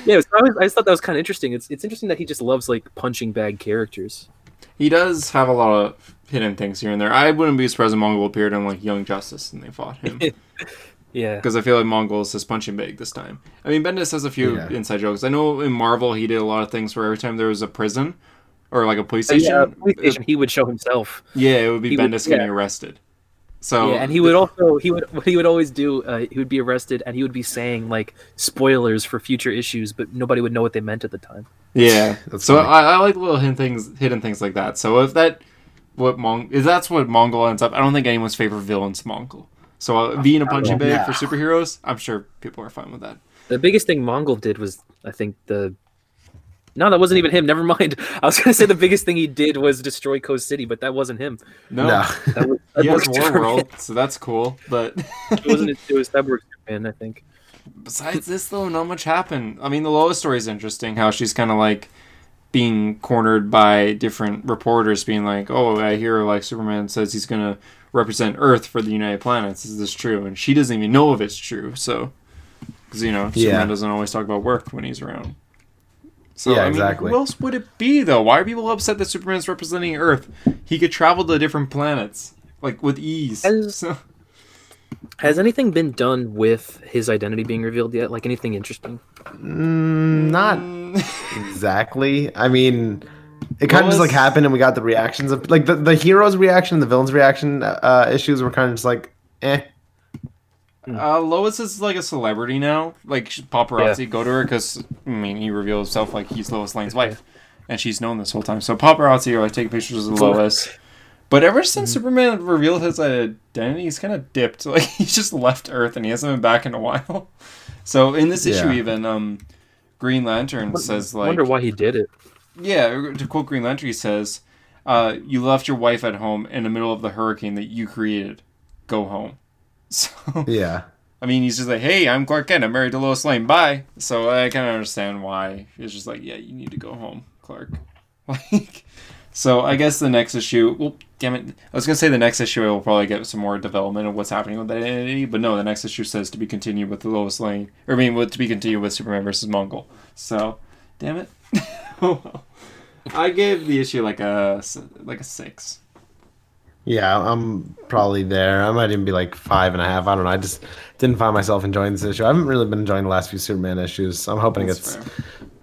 Yeah, so I, was, I just thought that was kind of interesting. It's it's interesting that he just loves like punching bag characters. he does have a lot of hidden things here and there. I wouldn't be surprised if Mongul appeared in like Young Justice and they fought him. Yeah. because I feel like Mongul is his punching bag this time. I mean, Bendis has a few Yeah. inside jokes. I know in Marvel he did a lot of things where every time there was a prison or like a police Uh, station, yeah, police station, he would show himself. yeah, it would be He would- Bendis getting yeah. arrested. So yeah, and he would also he would what he would always do. Uh, he would be arrested, and he would be saying like spoilers for future issues, but nobody would know what they meant at the time. yeah. So. I, I like little hidden things, hidden things like that. So if that what Mong if that's what Mongul ends up, I don't think anyone's favorite villain's Mongul. So uh, being a punching bag yeah. for superheroes, I'm sure people are fine with that. The biggest thing Mongul did was, I think the. No, that wasn't even him. Never mind. I was gonna say the biggest thing he did was destroy Coast City, but that wasn't him. No, No. That was that he has was Warworld, so that's cool. But It wasn't. It was Cyborg Superman, I think. besides this though not much happened i mean the lois story is interesting how she's kind of like being cornered by different reporters being like oh i hear like superman says he's gonna represent earth for the united planets is this true and she doesn't even know if it's true so because you know Yeah. superman doesn't always talk about work when he's around so Yeah, I mean, exactly. who else would it be though? Why are people upset that Superman's representing Earth? He could travel to different planets like with ease. As- So- Has anything been done with his identity being revealed yet? Like anything interesting? Mm, not Mm. exactly. I mean, it kind of just Lois- like happened, and we got the reactions of like the, the hero's reaction, and the villain's reaction uh, issues were kind of just like, eh. Uh, Lois is like a celebrity now. Like paparazzi go to her because I mean he revealed himself like he's Lois Lane's wife, and she's known this whole time. So paparazzi are like taking pictures of Lois. But ever since Superman revealed his identity, he's kind of dipped. Like he's just left Earth and he hasn't been back in a while. So in this issue, Yeah. even um, Green Lantern says I like, wonder why he did it. yeah, to quote Green Lantern, he says, uh, "You left your wife at home in the middle of the hurricane that you created. Go home." So Yeah. I mean, he's just like, "Hey, I'm Clark Kent. I'm married to Lois Lane. Bye." So I kind of understand why he's just like, "Yeah, you need to go home, Clark." Like, so I guess the next issue. Well, damn it, I was gonna say the next issue will probably get some more development of what's happening with that identity, but no, the next issue says to be continued with the Lois Lane, or I mean, with to be continued with Superman versus Mongul. So, damn it. oh well. I gave the issue like a like a six. Yeah, I'm probably there. I might even be like five and a half. I don't know. I just didn't find myself enjoying this issue. I haven't really been enjoying the last few Superman issues. I'm hoping That's it's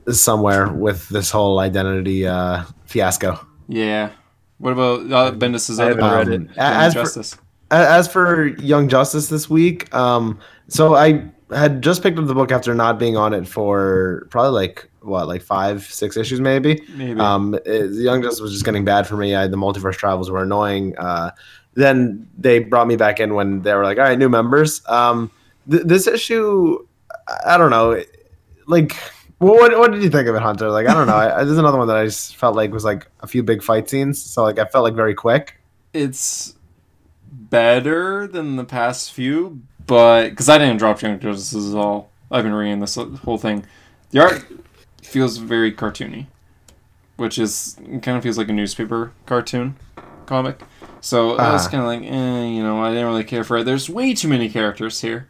fair. somewhere with this whole identity uh, fiasco. Yeah. What about uh, Bendis's I other haven't book, read Um, it. Young as Justice? A- As for Young Justice this week, um, so I had just picked up the book after not being on it for probably like what, like five, six issues maybe. Maybe. Um, it, Young Justice was just getting bad for me. I, the multiverse travels were annoying. Uh, then they brought me back in when they were like, "All right, new members." Um, th- this issue, I- I don't know, like. What, what did you think of it, Hunter? Like, I don't know. I, there's another one that I just felt like was like a few big fight scenes. So, like, I felt like very quick. it's better than the past few, but because I didn't drop Young Justice at all, I've been reading this whole thing. The art feels very cartoony, which is kind of feels like a newspaper cartoon comic. So I was Ah. kind of like, eh, you know, I didn't really care for it. There's way too many characters here.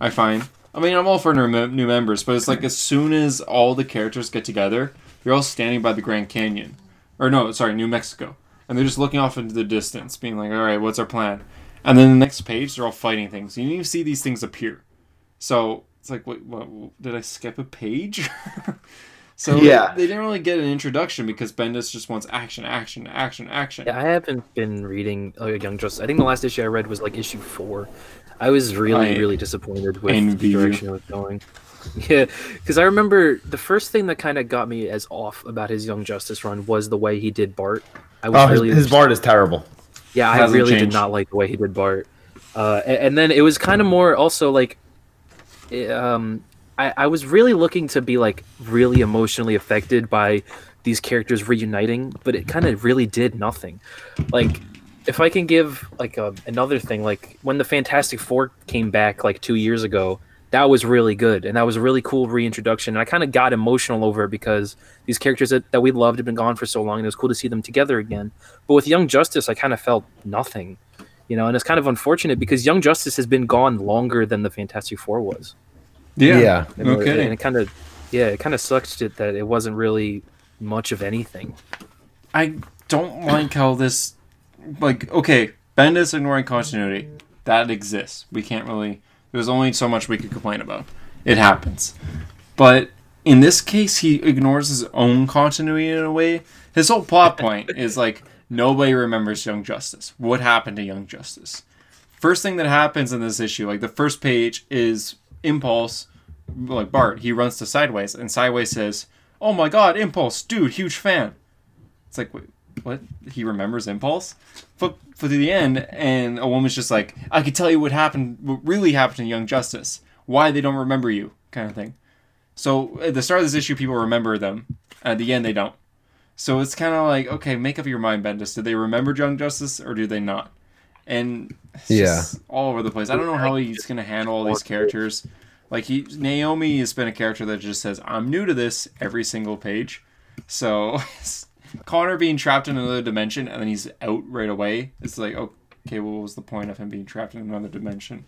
I find. I mean, I'm all for new, new members, but it's like as soon as all the characters get together, you're all standing by the Grand Canyon, or no, sorry, New Mexico, and they're just looking off into the distance, being like, "All right, what's our plan?" And then the next page, they're all fighting things. You need to see these things appear. So it's like, wait, what, did I skip a page? so Yeah. they didn't really get an introduction because Bendis just wants action, action, action, action. Yeah, I haven't been reading uh, Young Justice. I think the last issue I read was like issue four. I was really, I really disappointed with envy the you. direction it was going. Yeah, because I remember the first thing that kind of got me as off about his Young Justice run was the way he did Bart. I was Oh, his, really his Bart is terrible. Yeah, I really changed. did not like the way he did Bart. Uh, a- and, then it was kind of more also like, um, I, I was really looking to be like really emotionally affected by these characters reuniting, but it kind of really did nothing. Like, if I can give like a, another thing, like when the Fantastic Four came back like two years ago, that was really good and that was a really cool reintroduction. And I kind of got emotional over it because these characters that, that we loved had been gone for so long, and it was cool to see them together again. But with Young Justice, I kind of felt nothing, you know, and it's kind of unfortunate because Young Justice has been gone longer than the Fantastic Four was. Yeah, Yeah. And no it- kidding. And it kind of, yeah, it kind of sucks it that it wasn't really much of anything. I don't like how this, like, okay, Bendis ignoring continuity, that exists. We can't really. There's only so much we could complain about. It happens, but in this case, he ignores his own continuity in a way. His whole plot point is like nobody remembers Young Justice. What happened to Young Justice? First thing that happens in this issue, like the first page, is Impulse, like Bart. He runs to Sideways, and Sideways says, "Oh my God, Impulse, dude, huge fan." It's like, wait, what? He remembers Impulse? Flip to the end, and a woman's just like, I could tell you what happened, what really happened to Young Justice. Why they don't remember you, kind of thing. So at the start of this issue, people remember them. At the end, they don't. So it's kind of like, okay, make up your mind, Bendis. Did they remember Young Justice or do they not? And it's Yeah. just all over the place. I don't know how he's gonna handle all these characters. Like he, Naomi has been a character that just says, "I'm new to this" every single page. So Connor being trapped in another dimension and then he's out right away. It's like, okay, well, what was the point of him being trapped in another dimension?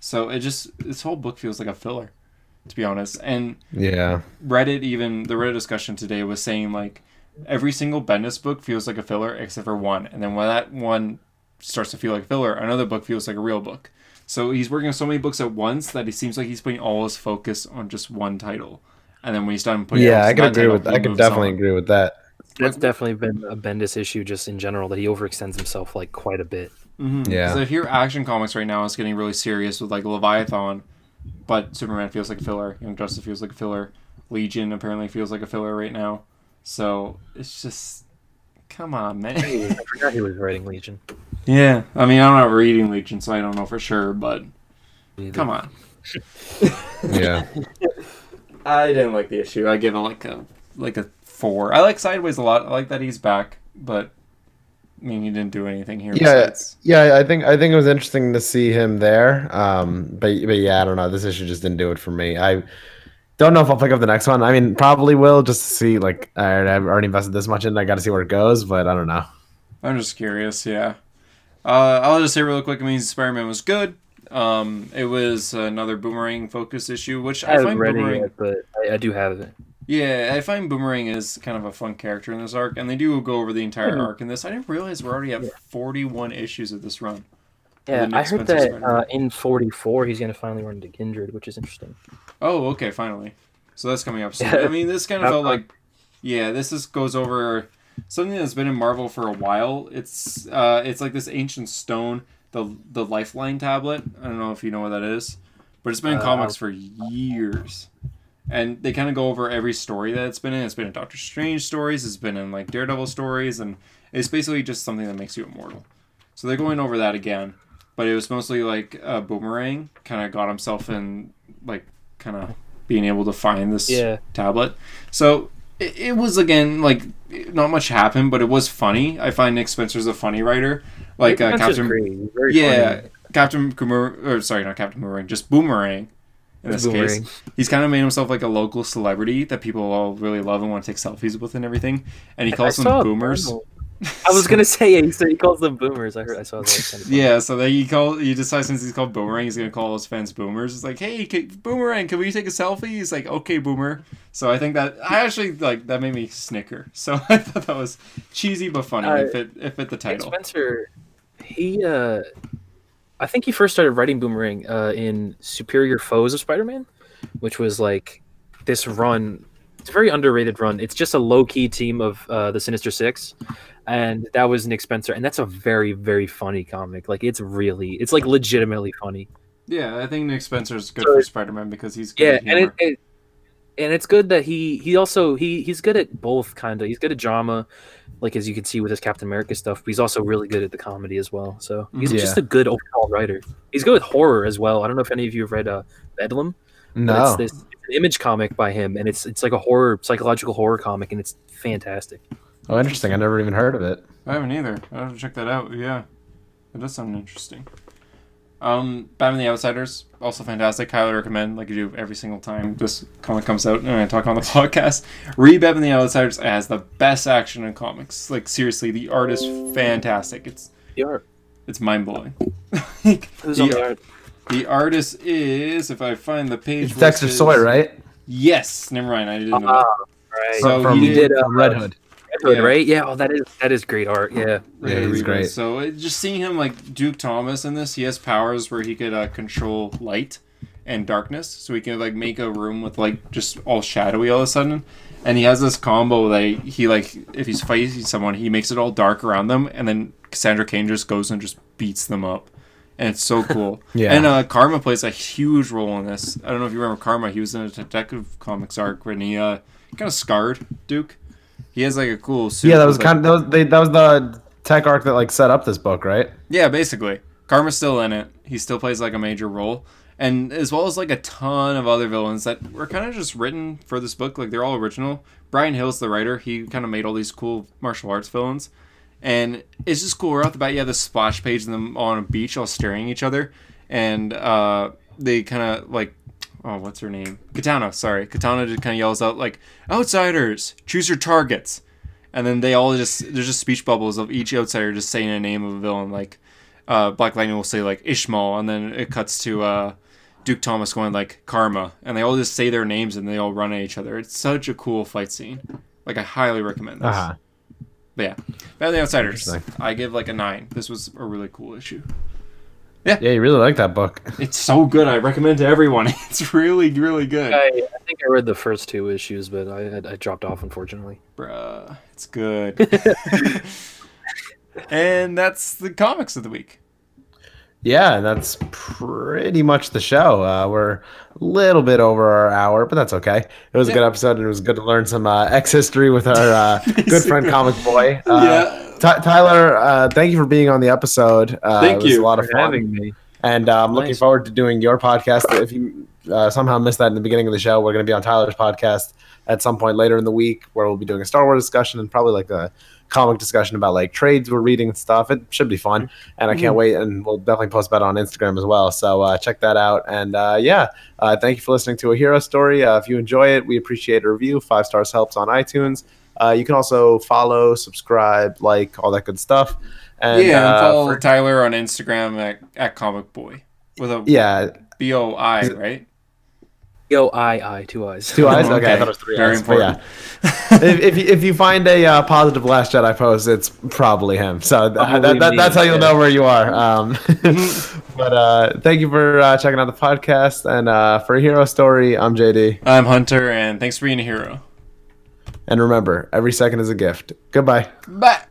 So it just this whole book feels like a filler, to be honest. And Yeah. Reddit, even the Reddit discussion today was saying like every single Bendis book feels like a filler except for one, and then when that one starts to feel like filler, another book feels like a real book. So he's working on so many books at once that it seems like he's putting all his focus on just one title, and then when he's done putting Yeah, out I can agree title, with. he I can definitely on. agree with that. That's definitely been a Bendis issue just in general that he overextends himself like quite a bit. Mm-hmm. Yeah. So here, Action Comics right now is getting really serious with like Leviathan, but Superman feels like a filler. Young Justice feels like a filler. Legion apparently feels like a filler right now. So it's just, come on, man. I forgot he was writing Legion. Yeah, I mean, I'm not reading Legion, so I don't know for sure, but come on. Yeah. I didn't like the issue. I give it like a like a four. I like Sideways a lot. I like that he's back, but I mean, he didn't do anything here. Yeah. besides- Yeah, I think I think it was interesting to see him there. Um, but but yeah, I don't know. This issue just didn't do it for me. I don't know if I'll pick up the next one. I mean, probably will just to see. Like, all right, I've already invested this much in. it. I got to see where it goes. But I don't know. I'm just curious. Yeah. Uh, I'll just say real quick. It means Spider-Man was good. Um, it was another boomerang focus issue, which I I, find read boomerang. yet, but I, I do have it. Yeah, I find Boomerang is kind of a fun character in this arc, and they do go over the entire Mhm. arc in this. I didn't realize we're already at 41 issues of this run. Yeah, I heard Spencer that uh, in 44 he's going to finally run into Kindred, which is interesting. Oh, okay, finally. So that's coming up soon. I mean, this kind of felt like, yeah, this is goes over something that's been in Marvel for a while. It's uh, it's like this ancient stone, the the Lifeline tablet. I don't know if you know what that is, but it's been in Uh, comics for years. And they kind of go over every story that it's been in. It's been in Doctor Strange stories. It's been in like Daredevil stories, and it's basically just something that makes you immortal. So they're going over that again, but it was mostly like uh, Boomerang kind of got himself in like kind of being able to find this Yeah. tablet. So it, it was again like not much happened, but it was funny. I find Nick Spencer's a funny writer. Like uh, Captain, very yeah, funny. Captain Boomerang, or sorry, not Captain Boomerang, just Boomerang. In this Boomerang. case, he's kind of made himself like a local celebrity that people all really love and want to take selfies with and everything. And he calls I them boomers. I was gonna say yeah, he calls them boomers. I heard I saw that. Kind of Yeah, so then he call he decides since he's called Boomerang, he's gonna call his fans boomers. It's like, hey, can, Boomerang, can we take a selfie? He's like, okay, Boomer. So I think that I actually like that made me snicker. So I thought that was cheesy but funny. Uh, it fit it the title. Spencer, he uh, I think he first started writing Boomerang uh, in Superior Foes of Spider-Man. which was like this run. It's a very underrated run. It's just a low key team of uh, the Sinister Six, and that was Nick Spencer, and that's a very very funny comic. Like it's really, it's like legitimately funny. Yeah, I think Nick Spencer's good So- for Spider Man because he's good Yeah, at and it, it and it's good that he he also he he's good at both kind of. He's good at drama, like as you can see with his Captain America stuff. But he's also really good at the comedy as well. So he's Mhm. just a good overall writer. He's good with horror as well. I don't know if any of you have read uh, Bedlam. but No. it's this it's an image comic by him, and it's it's like a horror psychological horror comic, and it's fantastic. Oh, interesting. I never even heard of it. I haven't either. I have to check that out. Yeah, it does sound interesting. Um, Batman the Outsiders also fantastic. Highly recommend. Like you do every single time this comic comes out and I talk on the podcast. Read Batman the Outsiders. as the best action in comics. Like seriously, the art is fantastic. It's The art. it's mind blowing. Who's on the the, art? the artist is if I find the page. It's Dexter listed- Soy, right? Yes. Never mind. I didn't know. Ah, that. right. So from, he he did, uh, Red Hood. Red yeah. right? Yeah. Oh, that is that is great art. Yeah. We're Yeah, gonna he's read great. So it, just seeing him like Duke Thomas in this, he has powers where he could uh, control light and darkness. So he can like make a room with like just all shadowy all of a sudden. And he has this combo that he like if he's fighting someone, he makes it all dark around them, and then Cassandra Cain just goes and just beats them up. And it's so cool. Yeah. And uh, Karma plays a huge role in this. I don't know if you remember Karma. He was in a Detective Comics arc when he uh, kind of scarred Duke. He has like a cool suit. Yeah, that was with, kind of that was, they, that was the tech arc that like set up this book, right? Yeah, basically. Karma's still in it. He still plays like a major role. And as well as like a ton of other villains that were kind of just written for this book. Like they're all original. Bryan Hill's the writer. He kind of made all these cool martial arts villains. And it's just cool. Right off the bat, you have this splash page of them on a beach all staring at each other. And uh, they kind of like, oh, what's her name? Katana, sorry. Katana just kind of yells out like, outsiders, choose your targets. And then they all just, there's just speech bubbles of each outsider just saying a name of a villain. Like, uh, Black Lightning will say like Ishmael, and then it cuts to uh, Duke Thomas going like Karma, and they all just say their names and they all run at each other. It's such a cool fight scene. Like I highly recommend this. Uh-huh. But yeah, Batman the Outsiders. I give like a nine. This was a really cool issue. Yeah, Yeah, you really like that book. It's so good. I recommend to everyone. It's really really good. I, I think I read the first two issues, but I I dropped off unfortunately. Bruh, it's good. and that's the comics of the week. Yeah, and that's pretty much the show. Uh, we're a little bit over our hour, but that's okay. It was a good episode, and it was good to learn some uh, X history with our uh, good friend Comicboii. Uh, Yeah. Ty- Tyler, uh, thank you for being on the episode. Uh, Thank it was you a lot of fun. having me. And uh, I'm looking Nice. forward to doing your podcast. If you uh, somehow missed that in the beginning of the show, we're going to be on Tyler's podcast at some point later in the week where we'll be doing a Star Wars discussion and probably like a comic discussion about like trades we're reading and stuff. It should be fun. And I can't wait. And we'll definitely post about it on Instagram as well. So uh, check that out. And uh, yeah, uh, thank you for listening to A Hero Story. Uh, if you enjoy it, we appreciate a review. Five stars helps on iTunes. Uh, you can also follow, subscribe, like, all that good stuff. And, yeah, and uh, follow for- Tyler on Instagram at, at Comic Boy with a yeah, B O I, right? Yo, I, I, two eyes. Two eyes. Okay, I thought it was three Very eyes. But yeah, if, if you, if you find a uh, positive Last Jedi post, it's probably him. So th- Probably that, that, that's how you'll yeah. know where you are. Um, but uh, thank you for uh, checking out the podcast. And uh, for a hero story, I'm JD. I'm Hunter, and thanks for being a hero. And remember, every second is a gift. Goodbye. Bye.